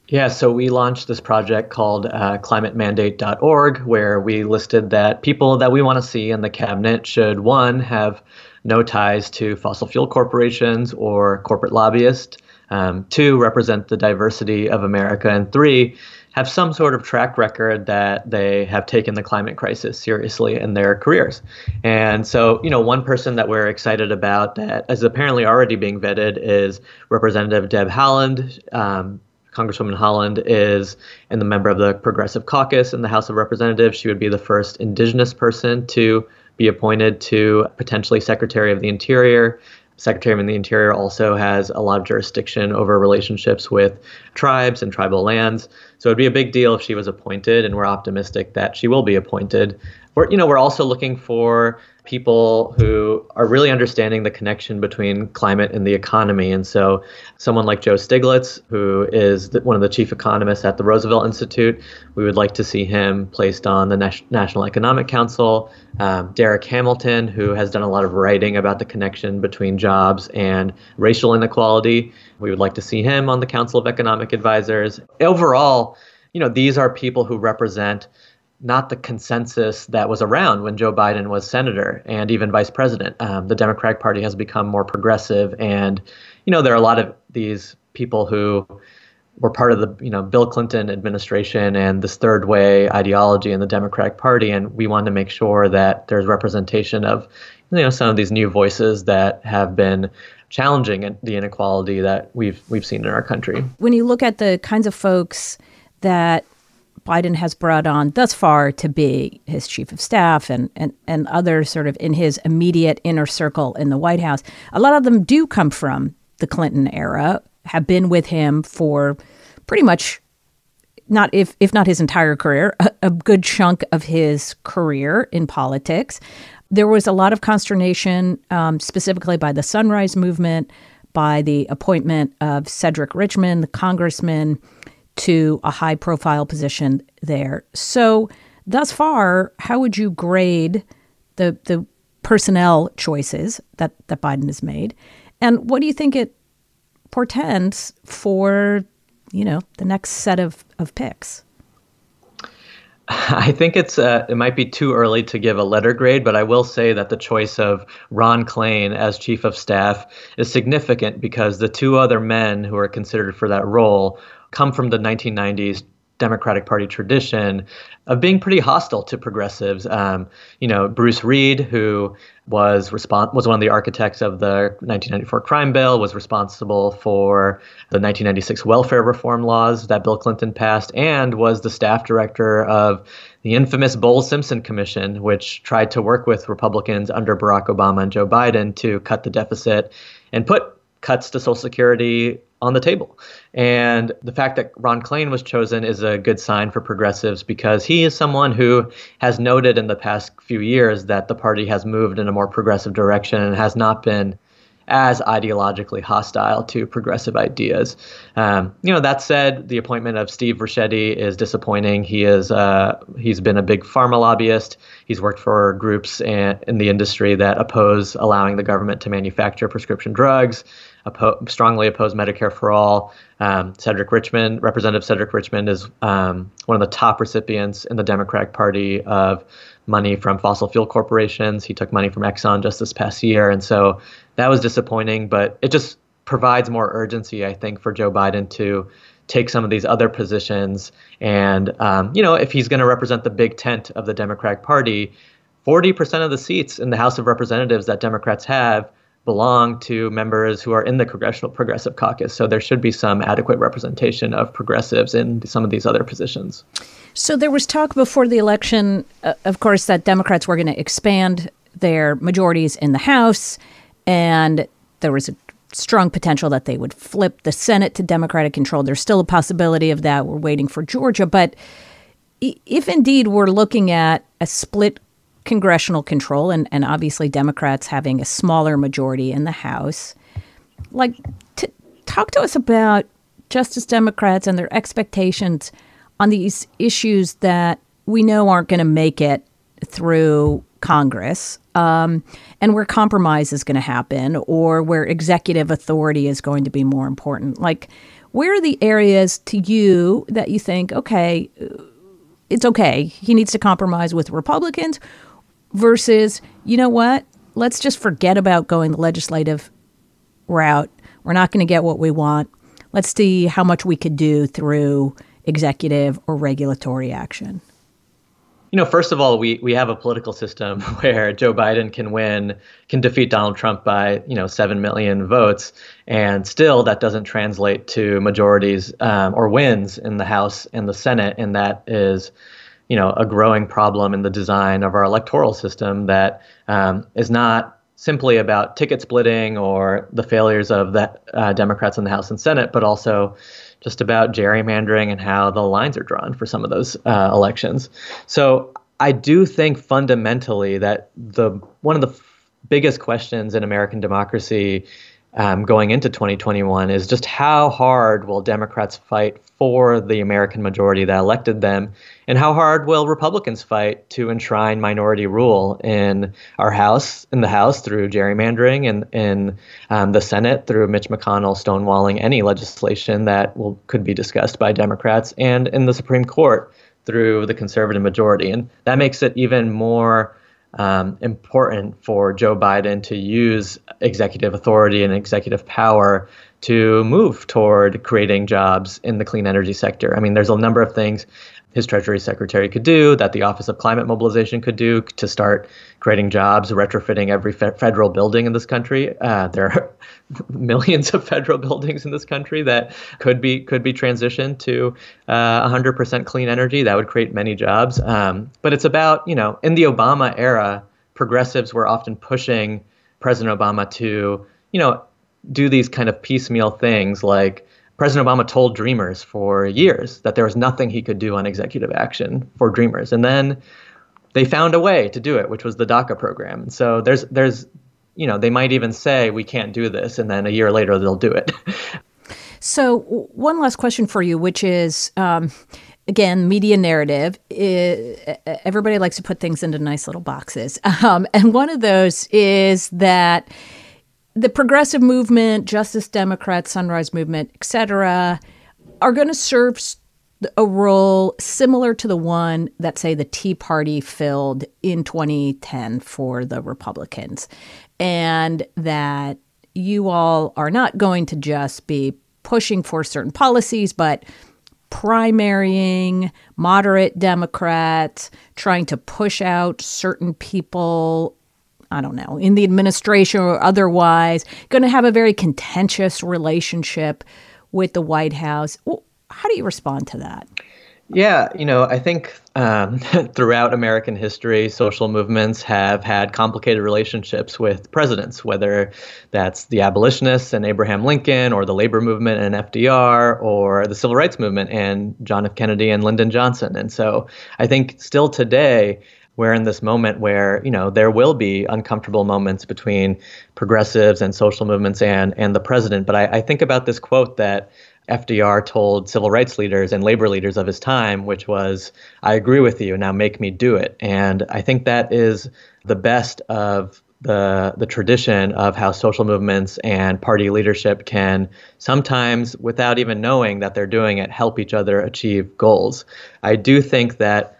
Yeah, so we launched this project called uh, climatemandate.org, where we listed that people that we want to see in the cabinet should one have no ties to fossil fuel corporations or corporate lobbyists. Um, two, represent the diversity of America. And three, have some sort of track record that they have taken the climate crisis seriously in their careers. And so, you know, one person that we're excited about that is apparently already being vetted is Representative Deb Haaland. Um, Congresswoman Haaland is and the member of the Progressive Caucus in the House of Representatives. She would be the first indigenous person to be appointed to potentially Secretary of the Interior. Secretary of the Interior also has a lot of jurisdiction over relationships with tribes and tribal lands. So it'd be a big deal if she was appointed, and we're optimistic that she will be appointed. We're, you know, we're also looking for people who are really understanding the connection between climate and the economy. And so, someone like Joe Stiglitz, who is one of the chief economists at the Roosevelt Institute, we would like to see him placed on the National Economic Council. Um, Darrick Hamilton, who has done a lot of writing about the connection between jobs and racial inequality, we would like to see him on the Council of Economic Advisors. Overall, you know, these are people who represent not the consensus that was around when Joe Biden was senator and even vice president. Um, the Democratic Party has become more progressive, and you know there are a lot of these people who were part of the you know Bill Clinton administration and this third way ideology in the Democratic Party, and we want to make sure that there's representation of you know some of these new voices that have been challenging the inequality that we've we've seen in our country. When you look at the kinds of folks that Biden has brought on thus far to be his chief of staff and, and, and others sort of in his immediate inner circle in the White House, a lot of them do come from the Clinton era, have been with him for pretty much not if if not his entire career, a, a good chunk of his career in politics. There was a lot of consternation, um, specifically by the Sunrise Movement, by the appointment of Cedric Richmond, the congressman to a high profile position there. So, thus far, how would you grade the the personnel choices that, that Biden has made? And what do you think it portends for, you know, the next set of, of picks? I think it's uh, it might be too early to give a letter grade, but I will say that the choice of Ron Klain as chief of staff is significant because the two other men who are considered for that role come from the 1990s Democratic Party tradition of being pretty hostile to progressives. Um, you know, Bruce Reed, who was respons- was one of the architects of the 1994 crime bill, was responsible for the 1996 welfare reform laws that Bill Clinton passed, and was the staff director of the infamous Bowles Simpson Commission, which tried to work with Republicans under Barack Obama and Joe Biden to cut the deficit and put cuts to Social Security on the table. And the fact that Ron Klain was chosen is a good sign for progressives because he is someone who has noted in the past few years that the party has moved in a more progressive direction and has not been as ideologically hostile to progressive ideas. Um, you know, that said, the appointment of Steve Ricchetti is disappointing. He is uh, he's been a big pharma lobbyist. He's worked for groups in the industry that oppose allowing the government to manufacture prescription drugs oppo- strongly oppose Medicare for all. Um, Cedric Richmond, Representative Cedric Richmond, is um, one of the top recipients in the Democratic Party of money from fossil fuel corporations. He took money from Exxon just this past year, and so that was disappointing. But it just provides more urgency, I think, for Joe Biden to take some of these other positions. And um, you know, if he's going to represent the big tent of the Democratic Party, 40% of the seats in the House of Representatives that Democrats have belong to members who are in the Congressional Progressive Caucus. So there should be some adequate representation of progressives in some of these other positions. So there was talk before the election, uh, of course, that Democrats were going to expand their majorities in the House, and there was a strong potential that they would flip the Senate to Democratic control. There's still a possibility of that. We're waiting for Georgia. But if indeed we're looking at a split congressional control and, and obviously Democrats having a smaller majority in the House. Like, t- talk to us about Justice Democrats and their expectations on these issues that we know aren't going to make it through Congress um, and where compromise is going to happen or where executive authority is going to be more important. Like, where are the areas to you that you think, okay, it's okay, he needs to compromise with Republicans? Versus, you know what? Let's just forget about going the legislative route. We're not going to get what we want. Let's see how much we could do through executive or regulatory action. You know, first of all, we, we have a political system where Joe Biden can win, can defeat Donald Trump by, you know, 7 million votes. And still, that doesn't translate to majorities um, or wins in the House and the Senate. And that is, you know a growing problem in the design of our electoral system that um, is not simply about ticket splitting or the failures of the uh, Democrats in the House and Senate, but also just about gerrymandering and how the lines are drawn for some of those uh, elections. So I do think fundamentally that the one of the f- biggest questions in American democracy um, going into 2021 is just how hard will Democrats fight for the American majority that elected them, and how hard will Republicans fight to enshrine minority rule in our House, in the House through gerrymandering, and in um, the Senate through Mitch McConnell stonewalling any legislation that will could be discussed by Democrats, and in the Supreme Court through the conservative majority, and that makes it even more um, important for Joe Biden to use executive authority and executive power to move toward creating jobs in the clean energy sector. I mean, there's a number of things his Treasury Secretary could do, that the Office of Climate Mobilization could do to start creating jobs, retrofitting every fe- federal building in this country. Uh, there are millions of federal buildings in this country that could be could be transitioned to uh, 100% clean energy. That would create many jobs. Um, but it's about you know in the Obama era, progressives were often pushing President Obama to you know do these kind of piecemeal things like President Obama told Dreamers for years that there was nothing he could do on executive action for Dreamers, and then they found a way to do it, which was the DACA program. And so there's there's you know they might even say we can't do this, and then a year later they'll do it. so one last question for you, which is. Um, again, media narrative. everybody likes to put things into nice little boxes, um, and one of those is that the progressive movement, Justice Democrats, Sunrise Movement, etc., are going to serve a role similar to the one that, say, the Tea Party filled in 2010 for the Republicans, and that you all are not going to just be pushing for certain policies, but primarying moderate Democrats, trying to push out certain people I don't know, in the administration or otherwise, going to have a very contentious relationship with the White House. How do you respond to that? Yeah, you know, I think um, throughout American history, social movements have had complicated relationships with presidents, whether that's the abolitionists and Abraham Lincoln, or the labor movement and FDR, or the civil rights movement and John F. Kennedy and Lyndon Johnson. And so I think still today, we're in this moment where you know there will be uncomfortable moments between progressives and social movements and and the president. But I, I think about this quote that FDR told civil rights leaders and labor leaders of his time, which was, "I agree with you. Now make me do it." And I think that is the best of the the tradition of how social movements and party leadership can sometimes without even knowing that they're doing it help each other achieve goals. I do think that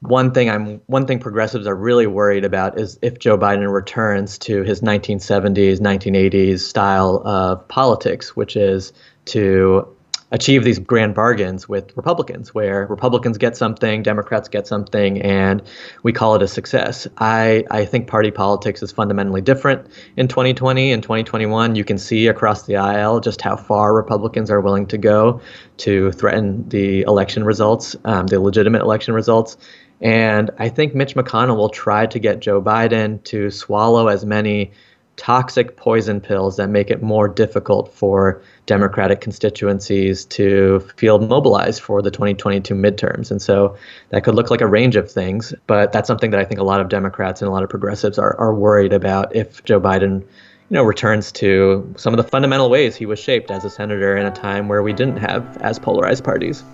one thing I'm one thing progressives are really worried about is if Joe Biden returns to his 1970s, 1980s style of politics, which is to achieve these grand bargains with Republicans, where Republicans get something, Democrats get something, and we call it a success. I, I think party politics is fundamentally different in 2020 and 2021. You can see across the aisle just how far Republicans are willing to go to threaten the election results, um, the legitimate election results. And I think Mitch McConnell will try to get Joe Biden to swallow as many toxic poison pills that make it more difficult for Democratic constituencies to feel mobilized for the 2022 midterms. And so that could look like a range of things, but that's something that I think a lot of Democrats and a lot of progressives are, are worried about if Joe Biden you know, returns to some of the fundamental ways he was shaped as a senator in a time where we didn't have as polarized parties.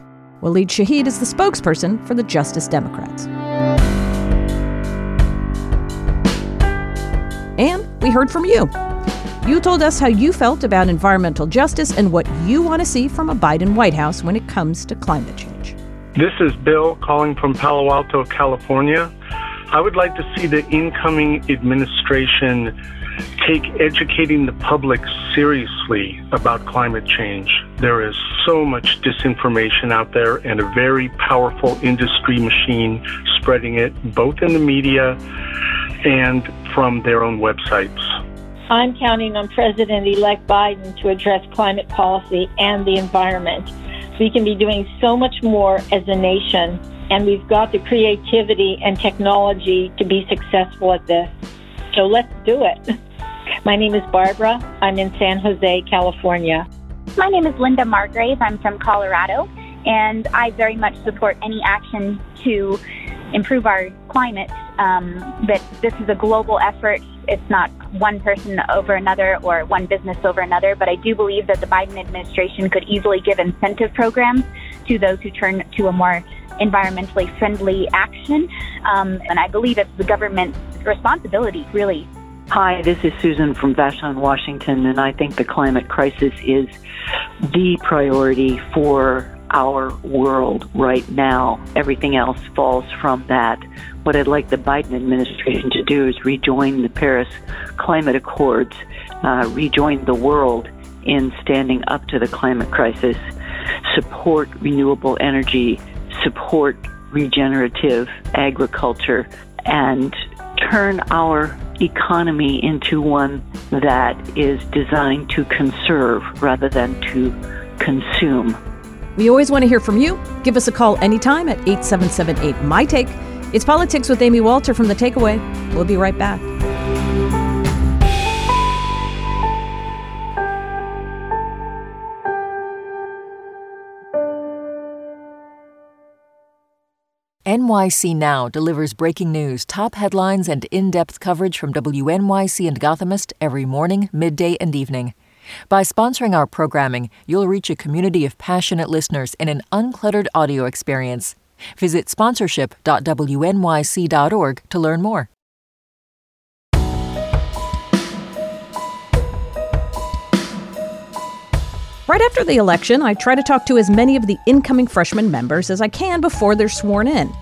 Waleed Shahid is the spokesperson for the Justice Democrats. And we heard from you. You told us how you felt about environmental justice and what you want to see from a Biden White House when it comes to climate change. This is Bill calling from Palo Alto, California. I would like to see the incoming administration take educating the public seriously about climate change. There is so much disinformation out there and a very powerful industry machine spreading it both in the media and from their own websites. I'm counting on President elect Biden to address climate policy and the environment. We can be doing so much more as a nation, and we've got the creativity and technology to be successful at this. So let's do it. My name is Barbara. I'm in San Jose, California. My name is Linda Margrave. I'm from Colorado, and I very much support any action to improve our climate. Um, that this is a global effort. It's not one person over another or one business over another. But I do believe that the Biden administration could easily give incentive programs to those who turn to a more environmentally friendly action. Um, and I believe it's the government's responsibility, really. Hi, this is Susan from Vashon, Washington, and I think the climate crisis is the priority for our world right now. Everything else falls from that. What I'd like the Biden administration to do is rejoin the Paris Climate Accords, uh, rejoin the world in standing up to the climate crisis, support renewable energy, support regenerative agriculture, and turn our economy into one that is designed to conserve rather than to consume. We always want to hear from you. Give us a call anytime at 8778 My Take. It's Politics with Amy Walter from The Takeaway. We'll be right back. NYC Now delivers breaking news, top headlines, and in depth coverage from WNYC and Gothamist every morning, midday, and evening. By sponsoring our programming, you'll reach a community of passionate listeners in an uncluttered audio experience. Visit sponsorship.wnyc.org to learn more. Right after the election, I try to talk to as many of the incoming freshman members as I can before they're sworn in.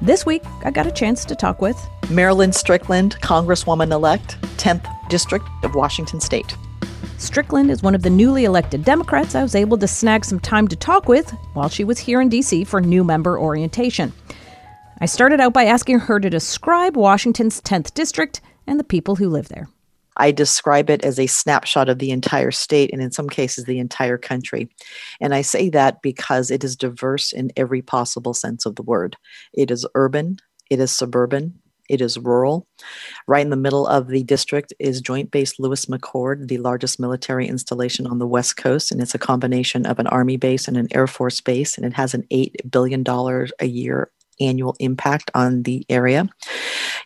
This week, I got a chance to talk with Marilyn Strickland, Congresswoman elect, 10th District of Washington State. Strickland is one of the newly elected Democrats I was able to snag some time to talk with while she was here in D.C. for new member orientation. I started out by asking her to describe Washington's 10th District and the people who live there. I describe it as a snapshot of the entire state and in some cases the entire country. And I say that because it is diverse in every possible sense of the word. It is urban, it is suburban, it is rural. Right in the middle of the district is Joint Base Lewis McChord, the largest military installation on the West Coast. And it's a combination of an Army base and an Air Force base. And it has an $8 billion a year annual impact on the area.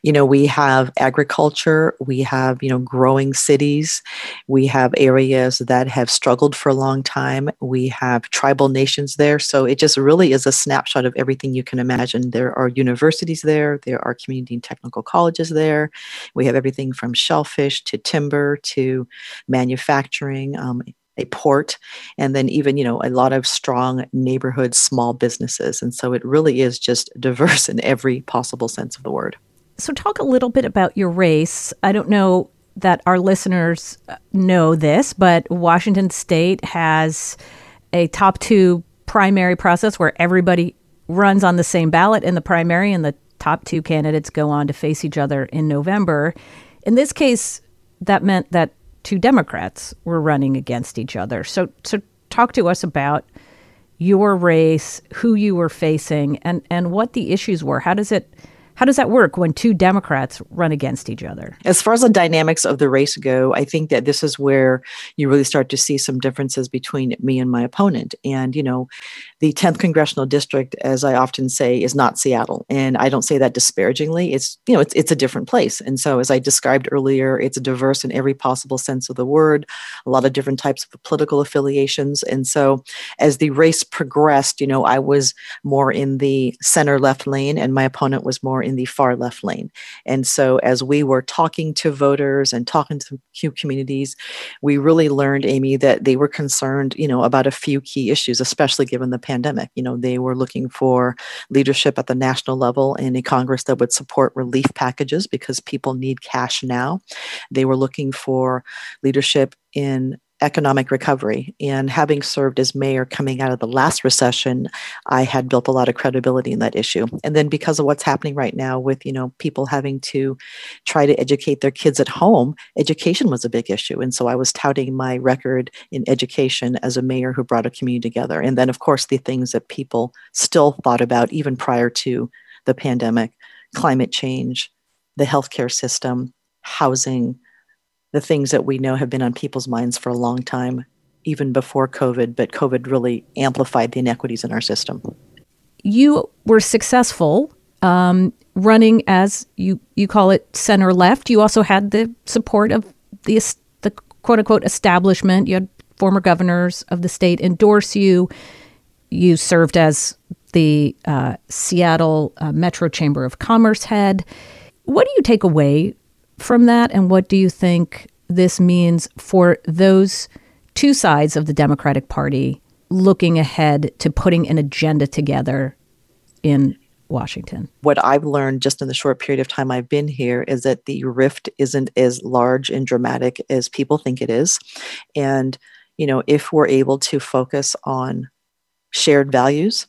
You know, we have agriculture, we have, you know, growing cities, we have areas that have struggled for a long time, we have tribal nations there. So it just really is a snapshot of everything you can imagine. There are universities there, there are community and technical colleges there. We have everything from shellfish to timber to manufacturing. Um, a port and then even you know a lot of strong neighborhood small businesses. And so it really is just diverse in every possible sense of the word. So talk a little bit about your race. I don't know that our listeners uh, know this but washington state has a top two primary process where everybody runs on the same ballot in the primary and the top two candidates go on to face each other in november. In this case that meant that two Democrats were running against each other. So, so talk to us about your race, who you were facing, and and what the issues were. How does it how does that work when two Democrats run against each other? As far as the dynamics of the race go, I think that this is where you really start to see some differences between me and my opponent. And, you know, the 10th congressional district, as I often say, is not Seattle. And I don't say that disparagingly. It's, you know, it's, it's a different place. And so, as I described earlier, it's diverse in every possible sense of the word, a lot of different types of political affiliations. And so, as the race progressed, you know, I was more in the center left lane and my opponent was more in the far left lane. And so, as we were talking to voters and talking to communities, we really learned, Amy, that they were concerned, you know, about a few key issues, especially given the pandemic. You know, they were looking for leadership at the national level in a Congress that would support relief packages because people need cash now. They were looking for leadership in economic recovery. And having served as mayor coming out of the last recession, I had built a lot of credibility in that issue. And then because of what's happening right now with, you know, people having to try to educate their kids at home, education was a big issue. And so I was touting my record in education as a mayor who brought a community together. And then of course the things that people still thought about even prior to the pandemic, climate change, the healthcare system, housing, the things that we know have been on people's minds for a long time, even before COVID, but COVID really amplified the inequities in our system. You were successful um, running as you you call it center left. You also had the support of the the quote unquote establishment. You had former governors of the state endorse you. You served as the uh, Seattle uh, Metro Chamber of Commerce head. What do you take away from that, and what do you think this means for those two sides of the Democratic Party looking ahead to putting an agenda together in Washington? What I've learned just in the short period of time I've been here is that the rift isn't as large and dramatic as people think it is. And, you know, if we're able to focus on shared values,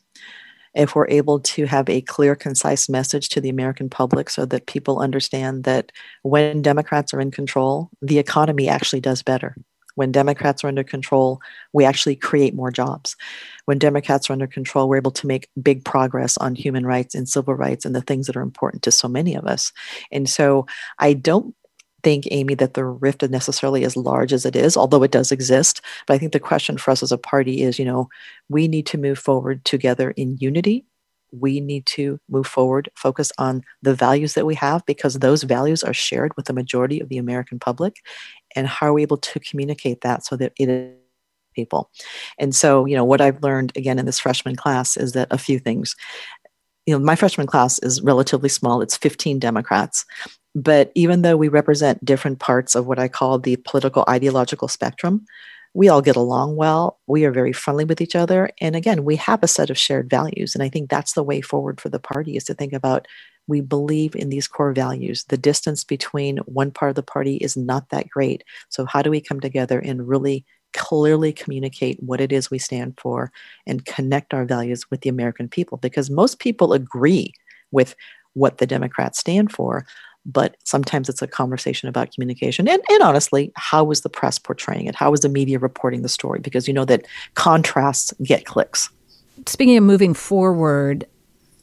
if we're able to have a clear, concise message to the American public so that people understand that when Democrats are in control, the economy actually does better. When Democrats are under control, we actually create more jobs. When Democrats are under control, we're able to make big progress on human rights and civil rights and the things that are important to so many of us. And so I don't think, Amy, that the rift is necessarily as large as it is, although it does exist. But I think the question for us as a party is, you know, we need to move forward together in unity. We need to move forward, focus on the values that we have because those values are shared with the majority of the American public. And how are we able to communicate that so that it people? And so, you know, what I've learned again in this freshman class is that a few things you know, my freshman class is relatively small. It's 15 Democrats. But even though we represent different parts of what I call the political ideological spectrum, we all get along well. We are very friendly with each other. And again, we have a set of shared values. And I think that's the way forward for the party is to think about we believe in these core values. The distance between one part of the party is not that great. So, how do we come together and really clearly communicate what it is we stand for and connect our values with the American people? Because most people agree with what the Democrats stand for but sometimes it's a conversation about communication and, and honestly how is the press portraying it how is the media reporting the story because you know that contrasts get clicks speaking of moving forward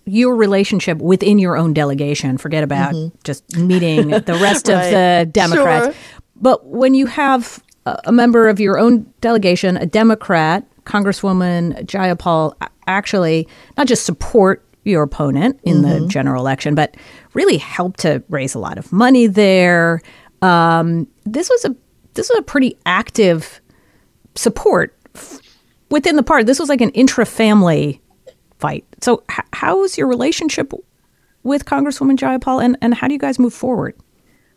your relationship within your own delegation forget about mm-hmm. just meeting the rest right. of the democrats sure. but when you have a member of your own delegation a democrat congresswoman jayapal actually not just support your opponent in mm-hmm. the general election, but really helped to raise a lot of money there. Um, this was a this was a pretty active support within the party. This was like an intra-family fight. So, h- how is your relationship with Congresswoman Jayapal, and, and how do you guys move forward?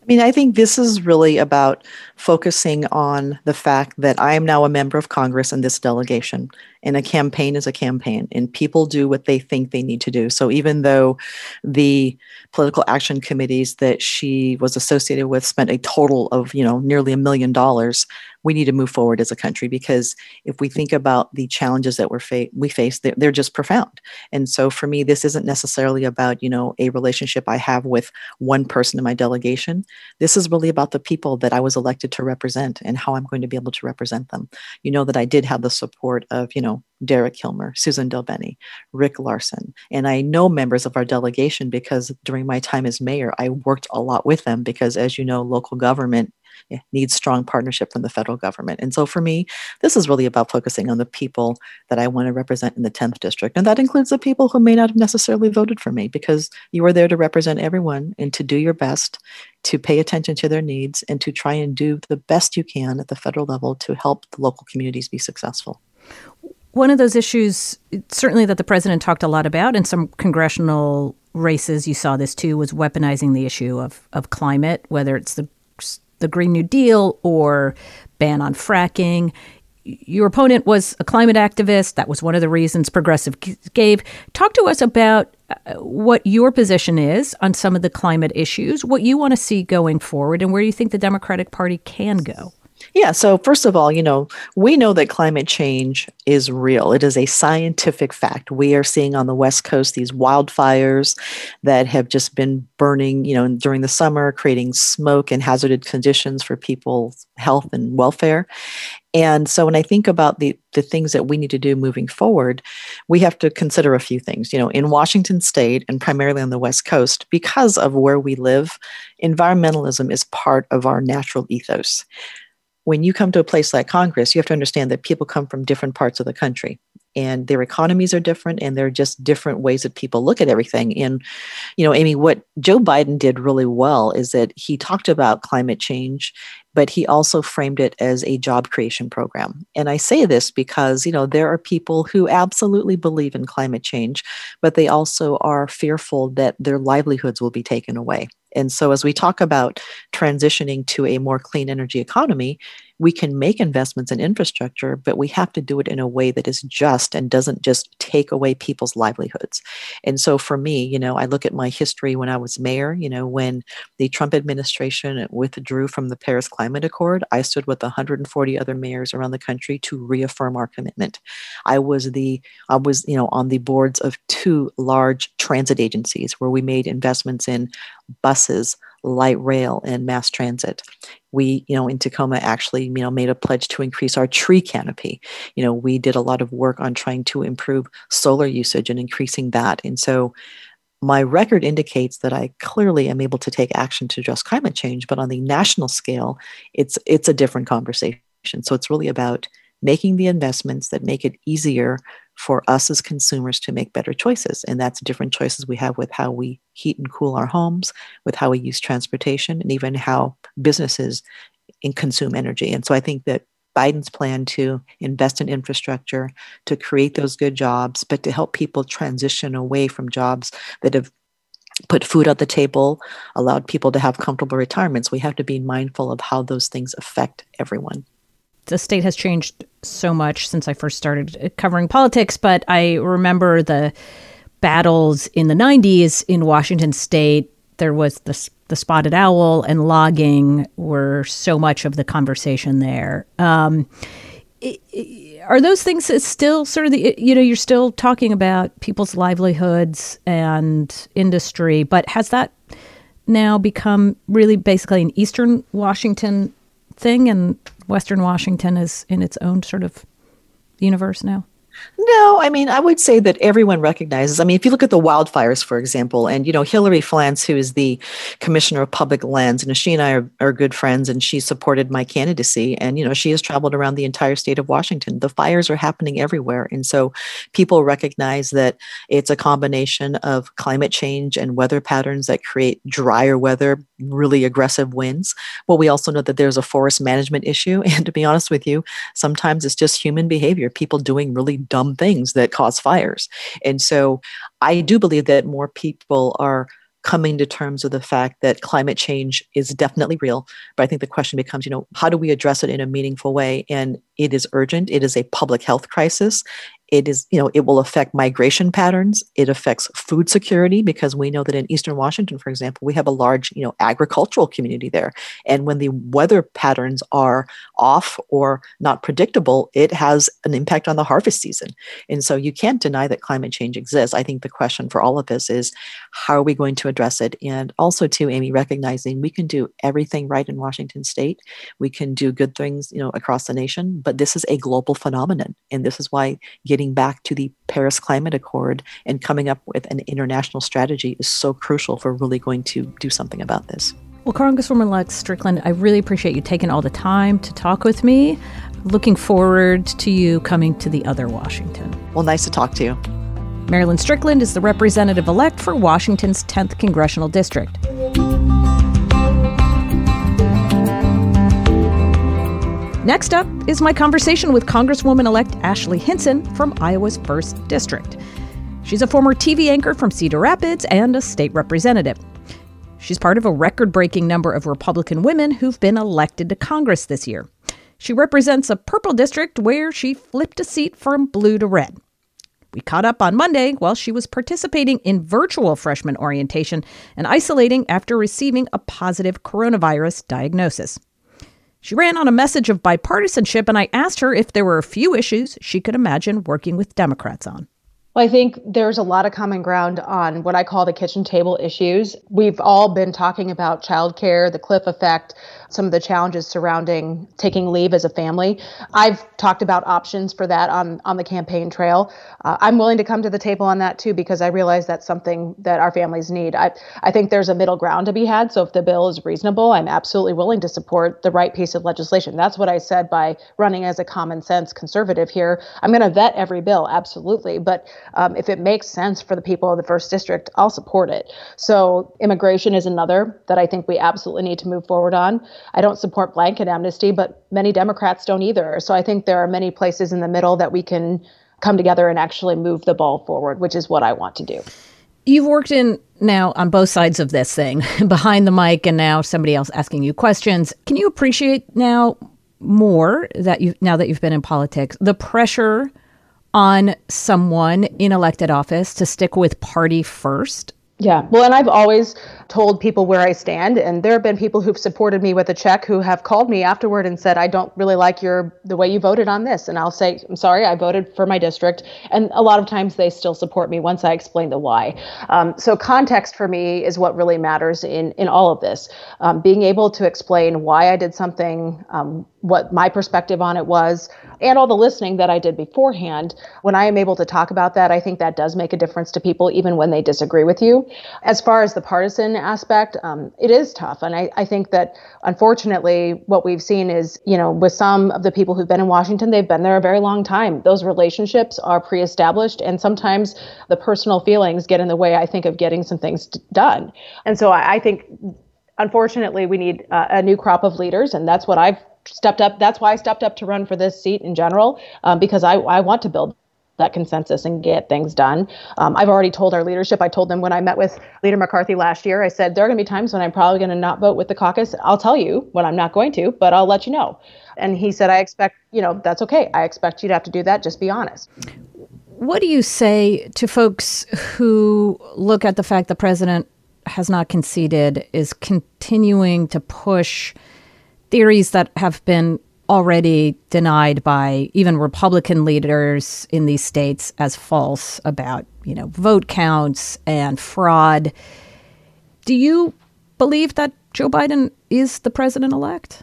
I mean, I think this is really about focusing on the fact that I am now a member of Congress in this delegation, and a campaign is a campaign, and people do what they think they need to do. So even though the political action committees that she was associated with spent a total of, you know, nearly a million dollars, we need to move forward as a country because if we think about the challenges that we're fa- we face, they're, they're just profound. And so for me, this isn't necessarily about you know a relationship I have with one person in my delegation. This is really about the people that I was elected to represent and how I'm going to be able to represent them. You know that I did have the support of you know Derek Kilmer, Susan DelBene, Rick Larsen. And I know members of our delegation because during my time as mayor, I worked a lot with them because, as you know, local government eh, needs strong partnership from the federal government. And so for me, this is really about focusing on the people that I want to represent in the 10th district. And that includes the people who may not have necessarily voted for me because you are there to represent everyone and to do your best to pay attention to their needs and to try and do the best you can at the federal level to help the local communities be successful. One of those issues, certainly that the president talked a lot about in some congressional races, you saw this too, was weaponizing the issue of, of climate, whether it's the the Green New Deal or ban on fracking. Your opponent was a climate activist. That was one of the reasons Progressive gave. Talk to us about uh, what your position is on some of the climate issues, what you want to see going forward, and where you think the Democratic Party can go. Yeah. So, first of all, you know, we know that climate change is real. It is a scientific fact. We are seeing on the West Coast these wildfires that have just been burning, you know, during the summer, creating smoke and hazardous conditions for people's health and welfare. And so when I think about the the things that we need to do moving forward, we have to consider a few things. You know, in Washington state and primarily on the West Coast, because of where we live, environmentalism is part of our natural ethos when you come to a place like Congress, you have to understand that people come from different parts of the country. And their economies are different and they're just different ways that people look at everything. And you know amy what joe biden did really well is that he talked about climate change but he also framed it as a job creation program. And i say this because you know there are people who absolutely believe in climate change but they also are fearful that their livelihoods will be taken away. And so, as we talk about transitioning to a more clean energy economy, we can make investments in infrastructure, but we have to do it in a way that is just and doesn't just take away people's livelihoods. And so, for me, you know, I look at my history when I was mayor, you know, when the Trump administration withdrew from the Paris Climate Accord, I stood with 140 other mayors around the country to reaffirm our commitment. I was the, I was, you know, on the boards of two large transit agencies where we made investments in buses, light rail, and mass transit. We, you know, in Tacoma actually, you know, made a pledge to increase our tree canopy. You know, we did a lot of work on trying to improve solar usage and increasing that. And so my record indicates that I clearly am able to take action to address climate change, but on the national scale, it's it's a different conversation. So it's really about making the investments that make it easier for us as consumers to make better choices. And that's different choices we have with how we heat and cool our homes, with how we use transportation, and even how businesses consume energy. And so I think that Biden's plan to invest in infrastructure, to create those good jobs, but to help people transition away from jobs that have put food on the table, allowed people to have comfortable retirements. We have to be mindful of how those things affect everyone the state has changed so much since I first started covering politics, but I remember the battles in the 90s in Washington state. There was the, the spotted owl and logging were so much of the conversation there. Um, are those things still sort of the, you know, you're still talking about people's livelihoods and industry, but has that now become really basically an Eastern Washington thing and Western Washington is in its own sort of universe now? No, I mean, I would say that everyone recognizes. I mean, if you look at the wildfires, for example, and, you know, Hilary Franz, who is the commissioner of public lands, and she and I are, are good friends, and she supported my candidacy. And, you know, she has traveled around the entire state of Washington. The fires are happening everywhere. And so people recognize that it's a combination of climate change and weather patterns that create drier weather, really aggressive winds. But we also know that there's a forest management issue. And to be honest with you, sometimes it's just human behavior, people doing really dumb things that cause fires. And so I do believe that more people are coming to terms with the fact that climate change is definitely real. But I think the question becomes, you know, how do we address it in a meaningful way? And it is urgent. It is a public health crisis it is you know it will affect migration patterns. It affects food security because we know that in eastern washington for example we have a large you know agricultural community there. And when the weather patterns are off or not predictable it has an impact on the harvest season. And so you can't deny that climate change exists. I think the question for all of us is how are we going to address it? And also to amy recognizing we can do everything right in washington state. We can do good things you know across the nation but this is a global phenomenon and this is why getting getting back to the Paris Climate Accord and coming up with an international strategy is so crucial for really going to do something about this. Well, Congresswoman Lex Strickland, I really appreciate you taking all the time to talk with me. Looking forward to you coming to the other Washington. Well, nice to talk to you. Marilyn Strickland is the representative elect for Washington's 10th Congressional District. Next up is my conversation with Congresswoman elect Ashley Hinson from Iowa's 1st District. She's a former TV anchor from Cedar Rapids and a state representative. She's part of a record breaking number of Republican women who've been elected to Congress this year. She represents a purple district where she flipped a seat from blue to red. We caught up on Monday while she was participating in virtual freshman orientation and isolating after receiving a positive coronavirus diagnosis. She ran on a message of bipartisanship, and I asked her if there were a few issues she could imagine working with Democrats on. Well, I think there's a lot of common ground on what I call the kitchen table issues. We've all been talking about childcare, the cliff effect, some of the challenges surrounding taking leave as a family. I've talked about options for that on, on the campaign trail. Uh, I'm willing to come to the table on that too because I realize that's something that our families need. I, I think there's a middle ground to be had. So if the bill is reasonable, I'm absolutely willing to support the right piece of legislation. That's what I said by running as a common sense conservative here. I'm going to vet every bill, absolutely. But um, if it makes sense for the people of the first district, I'll support it. So immigration is another that I think we absolutely need to move forward on. I don't support blanket amnesty, but many Democrats don't either. So I think there are many places in the middle that we can come together and actually move the ball forward, which is what I want to do. You've worked in now on both sides of this thing, behind the mic and now somebody else asking you questions. Can you appreciate now more that you now that you've been in politics, the pressure on someone in elected office to stick with party first? Yeah. Well, and I've always told people where I stand, and there have been people who've supported me with a check who have called me afterward and said, "I don't really like your the way you voted on this," and I'll say, "I'm sorry, I voted for my district," and a lot of times they still support me once I explain the why. Um, so context for me is what really matters in in all of this. Um, being able to explain why I did something, um, what my perspective on it was, and all the listening that I did beforehand. When I am able to talk about that, I think that does make a difference to people, even when they disagree with you. As far as the partisan aspect, um, it is tough. And I, I think that unfortunately, what we've seen is, you know, with some of the people who've been in Washington, they've been there a very long time. Those relationships are pre established, and sometimes the personal feelings get in the way, I think, of getting some things done. And so I, I think unfortunately, we need uh, a new crop of leaders, and that's what I've stepped up. That's why I stepped up to run for this seat in general, um, because I, I want to build that consensus and get things done. Um, I've already told our leadership, I told them when I met with Leader McCarthy last year, I said, there are going to be times when I'm probably going to not vote with the caucus. I'll tell you when I'm not going to, but I'll let you know. And he said, I expect, you know, that's okay. I expect you to have to do that. Just be honest. What do you say to folks who look at the fact the president has not conceded, is continuing to push theories that have been already denied by even Republican leaders in these states as false about, you know, vote counts and fraud. Do you believe that Joe Biden is the president elect?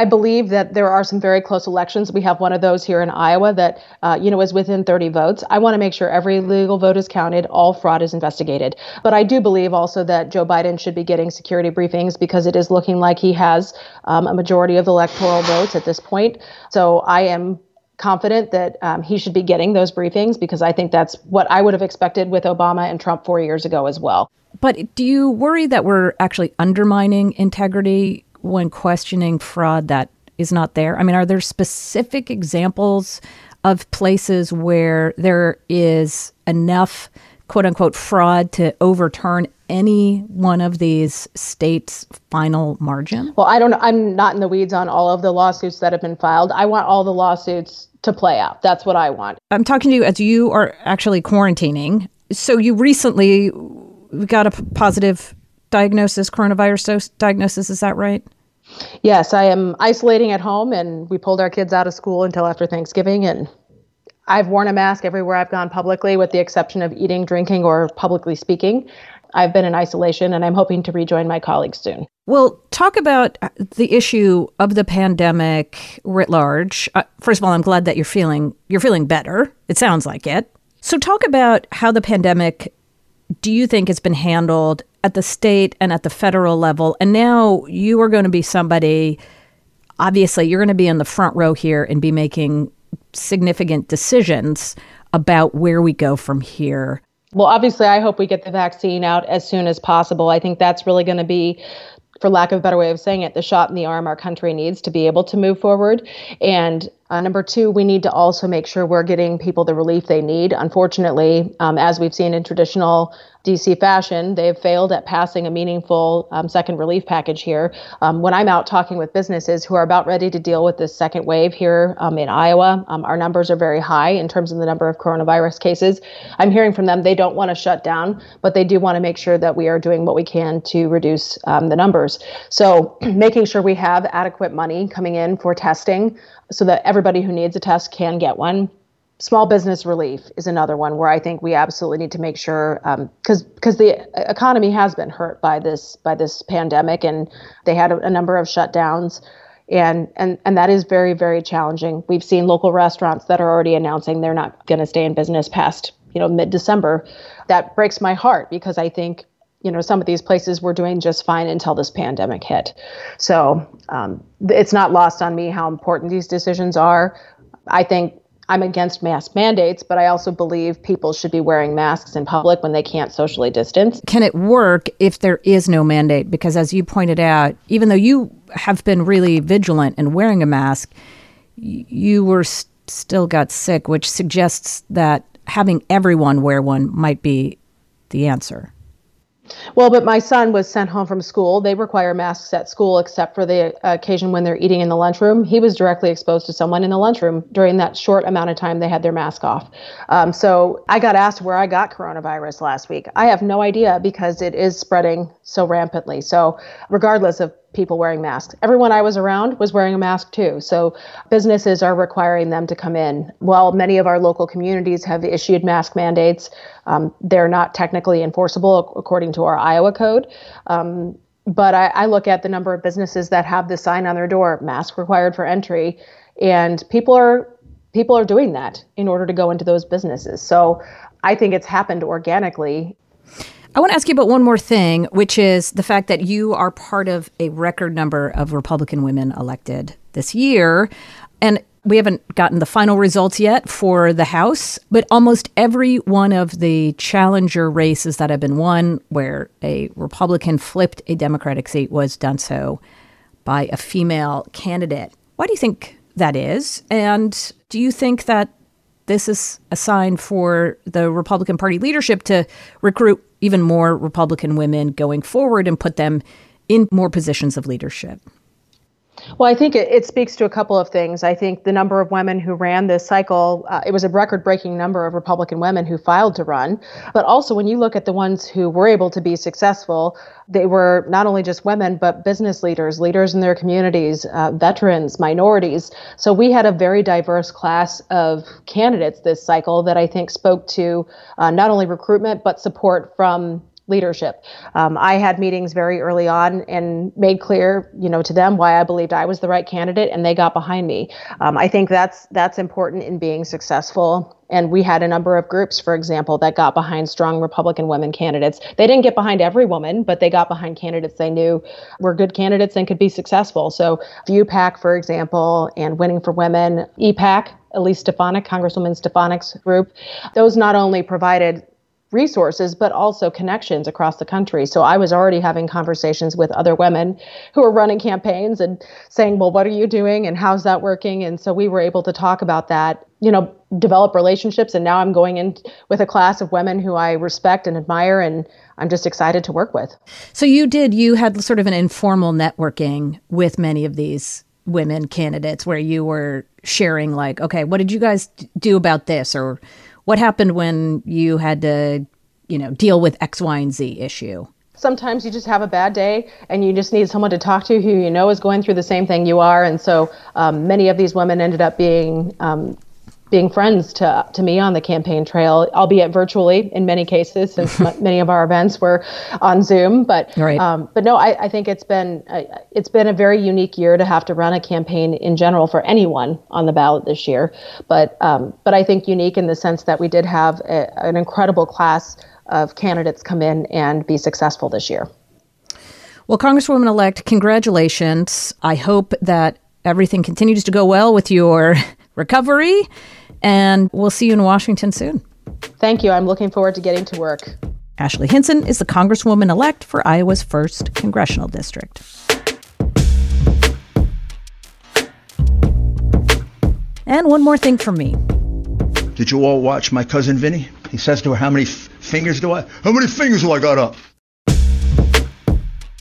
I believe that there are some very close elections. We have one of those here in Iowa that, uh, you know, is within 30 votes. I want to make sure every legal vote is counted, all fraud is investigated. But I do believe also that Joe Biden should be getting security briefings because it is looking like he has um, a majority of electoral votes at this point. So I am confident that um, he should be getting those briefings because I think that's what I would have expected with Obama and Trump four years ago as well. But do you worry that we're actually undermining integrity when questioning fraud that is not there? I mean, are there specific examples of places where there is enough quote unquote fraud to overturn any one of these states' final margin? Well, I don't know. I'm not in the weeds on all of the lawsuits that have been filed. I want all the lawsuits to play out. That's what I want. I'm talking to you as you are actually quarantining. So you recently got a positive diagnosis, coronavirus diagnosis. Is that right? Yes, I am isolating at home, and we pulled our kids out of school until after Thanksgiving. And I've worn a mask everywhere I've gone publicly, with the exception of eating, drinking, or publicly speaking. I've been in isolation, and I'm hoping to rejoin my colleagues soon. Well, talk about the issue of the pandemic writ large. Uh, first of all, I'm glad that you're feeling you're feeling better. It sounds like it. So, talk about how the pandemic do you think has been handled at the state and at the federal level? And now you are going to be somebody, obviously, you're going to be in the front row here and be making significant decisions about where we go from here. Well, obviously, I hope we get the vaccine out as soon as possible. I think that's really going to be for lack of a better way of saying it, the shot in the arm our country needs to be able to move forward. And uh, number two, we need to also make sure we're getting people the relief they need. Unfortunately, um, as we've seen in traditional DC fashion, they've failed at passing a meaningful um, second relief package here. Um, when I'm out talking with businesses who are about ready to deal with this second wave here um, in Iowa, um, our numbers are very high in terms of the number of coronavirus cases. I'm hearing from them they don't want to shut down, but they do want to make sure that we are doing what we can to reduce um, the numbers. So, making sure we have adequate money coming in for testing so that everybody who needs a test can get one small business relief is another one where I think we absolutely need to make sure because um, because the economy has been hurt by this by this pandemic and they had a, a number of shutdowns and and and that is very very challenging. We've seen local restaurants that are already announcing they're not going to stay in business past you know mid December. That breaks my heart because I think you know some of these places were doing just fine until this pandemic hit. So um, it's not lost on me how important these decisions are. I think I'm against mask mandates, but I also believe people should be wearing masks in public when they can't socially distance. Can it work if there is no mandate? Because as you pointed out, even though you have been really vigilant in wearing a mask, you were st- still got sick, which suggests that having everyone wear one might be the answer. Well, but my son was sent home from school. They require masks at school, except for the occasion when they're eating in the lunchroom. He was directly exposed to someone in the lunchroom during that short amount of time they had their mask off. Um, so I got asked where I got coronavirus last week. I have no idea because it is spreading so rampantly. So, regardless of people wearing masks. Everyone I was around was wearing a mask too. So businesses are requiring them to come in. While many of our local communities have issued mask mandates, um, they're not technically enforceable according to our Iowa code. Um, but I, I look at the number of businesses that have the sign on their door, mask required for entry, and people are people are doing that in order to go into those businesses. So I think it's happened organically I want to ask you about one more thing, which is the fact that you are part of a record number of Republican women elected this year. And we haven't gotten the final results yet for the House, but almost every one of the challenger races that have been won where a Republican flipped a Democratic seat was done so by a female candidate. Why do you think that is? And do you think that this is a sign for the Republican Party leadership to recruit even more Republican women going forward and put them in more positions of leadership? Well, I think it, it, speaks to a couple of things. I think the number of women who ran this cycle, uh, it was a record breaking number of Republican women who filed to run. But also, when you look at the ones who were able to be successful, they were not only just women, but business leaders, leaders in their communities, uh, veterans, minorities. So we had a very diverse class of candidates this cycle that I think spoke to uh, not only recruitment, but support from leadership. Um, I had meetings very early on and made clear, you know, to them why I believed I was the right candidate, and they got behind me. Um, I think that's that's important in being successful. And we had a number of groups, for example, that got behind strong Republican women candidates. They didn't get behind every woman, but they got behind candidates they knew were good candidates and could be successful. So, ViewPAC, for example, and Winning for Women, EPAC, Elise Stefanik, Congresswoman Stefanik's group, those not only provided resources, but also connections across the country. So I was already having conversations with other women who were running campaigns and saying, well, what are you doing and how's that working? And so we were able to talk about that, you know, develop relationships. And now I'm going in with a class of women who I respect and admire and I'm just excited to work with. So you did, you had sort of an informal networking with many of these women candidates where you were sharing like, okay, what did you guys do about this? Or what happened when you had to, you know, deal with X, Y, and Z issue? Sometimes you just have a bad day and you just need someone to talk to who you know is going through the same thing you are. And so um, many of these women ended up being um, being friends to to me on the campaign trail, albeit virtually in many cases, since many of our events were on Zoom. But right. um, but no, I, I think it's been uh, it's been a very unique year to have to run a campaign in general for anyone on the ballot this year. But um, but I think unique in the sense that we did have a, an incredible class of candidates come in and be successful this year. Well, Congresswoman elect, congratulations. I hope that everything continues to go well with your recovery and we'll see you in Washington soon. Thank you. I'm looking forward to getting to work. Ashley Hinson is the Congresswoman elect for Iowa's 1st Congressional District. And one more thing from me. Did you all watch my cousin Vinny? He says to her, How many f- fingers do I? How many fingers do I got up?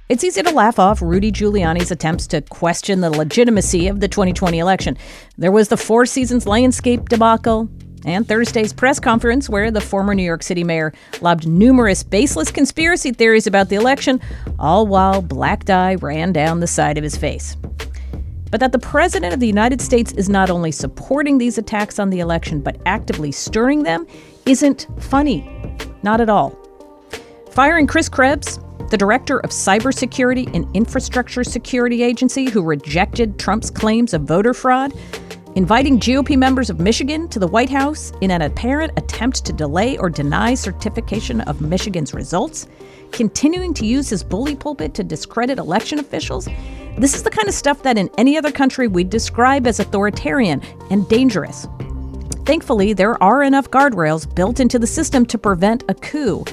It's easy to laugh off Rudy Giuliani's attempts to question the legitimacy of the 2020 election. There was the Four Seasons landscape debacle, and Thursday's press conference, where the former New York City mayor lobbed numerous baseless conspiracy theories about the election, all while black dye ran down the side of his face. But that the President of the United States is not only supporting these attacks on the election, but actively stirring them isn't funny. Not at all. Firing Chris Krebs, the director of Cybersecurity and Infrastructure Security Agency, who rejected Trump's claims of voter fraud, inviting GOP members of Michigan to the White House in an apparent attempt to delay or deny certification of Michigan's results, continuing to use his bully pulpit to discredit election officials. This is the kind of stuff that in any other country we'd describe as authoritarian and dangerous. Thankfully, there are enough guardrails built into the system to prevent a coup.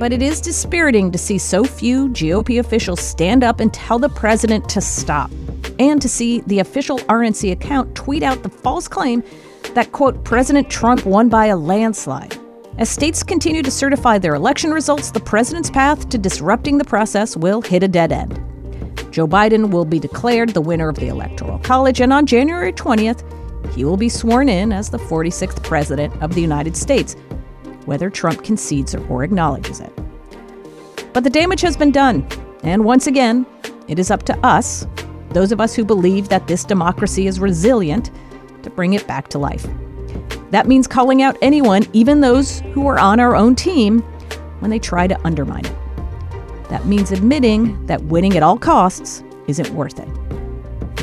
But it is dispiriting to see so few GOP officials stand up and tell the president to stop, and to see the official RNC account tweet out the false claim that, quote, President Trump won by a landslide. As states continue to certify their election results, the president's path to disrupting the process will hit a dead end. Joe Biden will be declared the winner of the Electoral College, and on January 20th, he will be sworn in as the 46th President of the United States, whether Trump concedes or acknowledges it. But the damage has been done, and once again, it is up to us, those of us who believe that this democracy is resilient, to bring it back to life. That means calling out anyone, even those who are on our own team, when they try to undermine it. That means admitting that winning at all costs isn't worth it.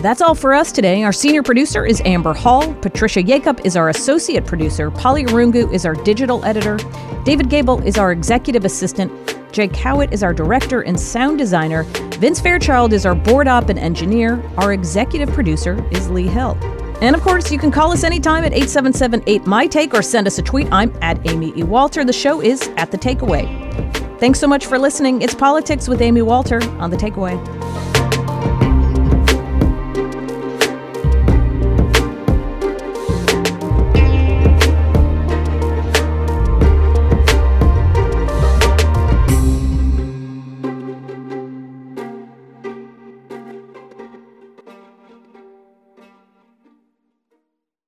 That's all for us today. Our senior producer is Amber Hall. Patricia Yakup is our associate producer. Polly Irungu is our digital editor. David Gable is our executive assistant. Jay Cowit is our director and sound designer. Vince Fairchild is our board op and engineer. Our executive producer is Lee Hill. And of course, you can call us anytime at 877 8 My Take or send us a tweet. I'm at Amy E. Walter. The show is at The Takeaway. Thanks so much for listening. It's Politics with Amy Walter on The Takeaway.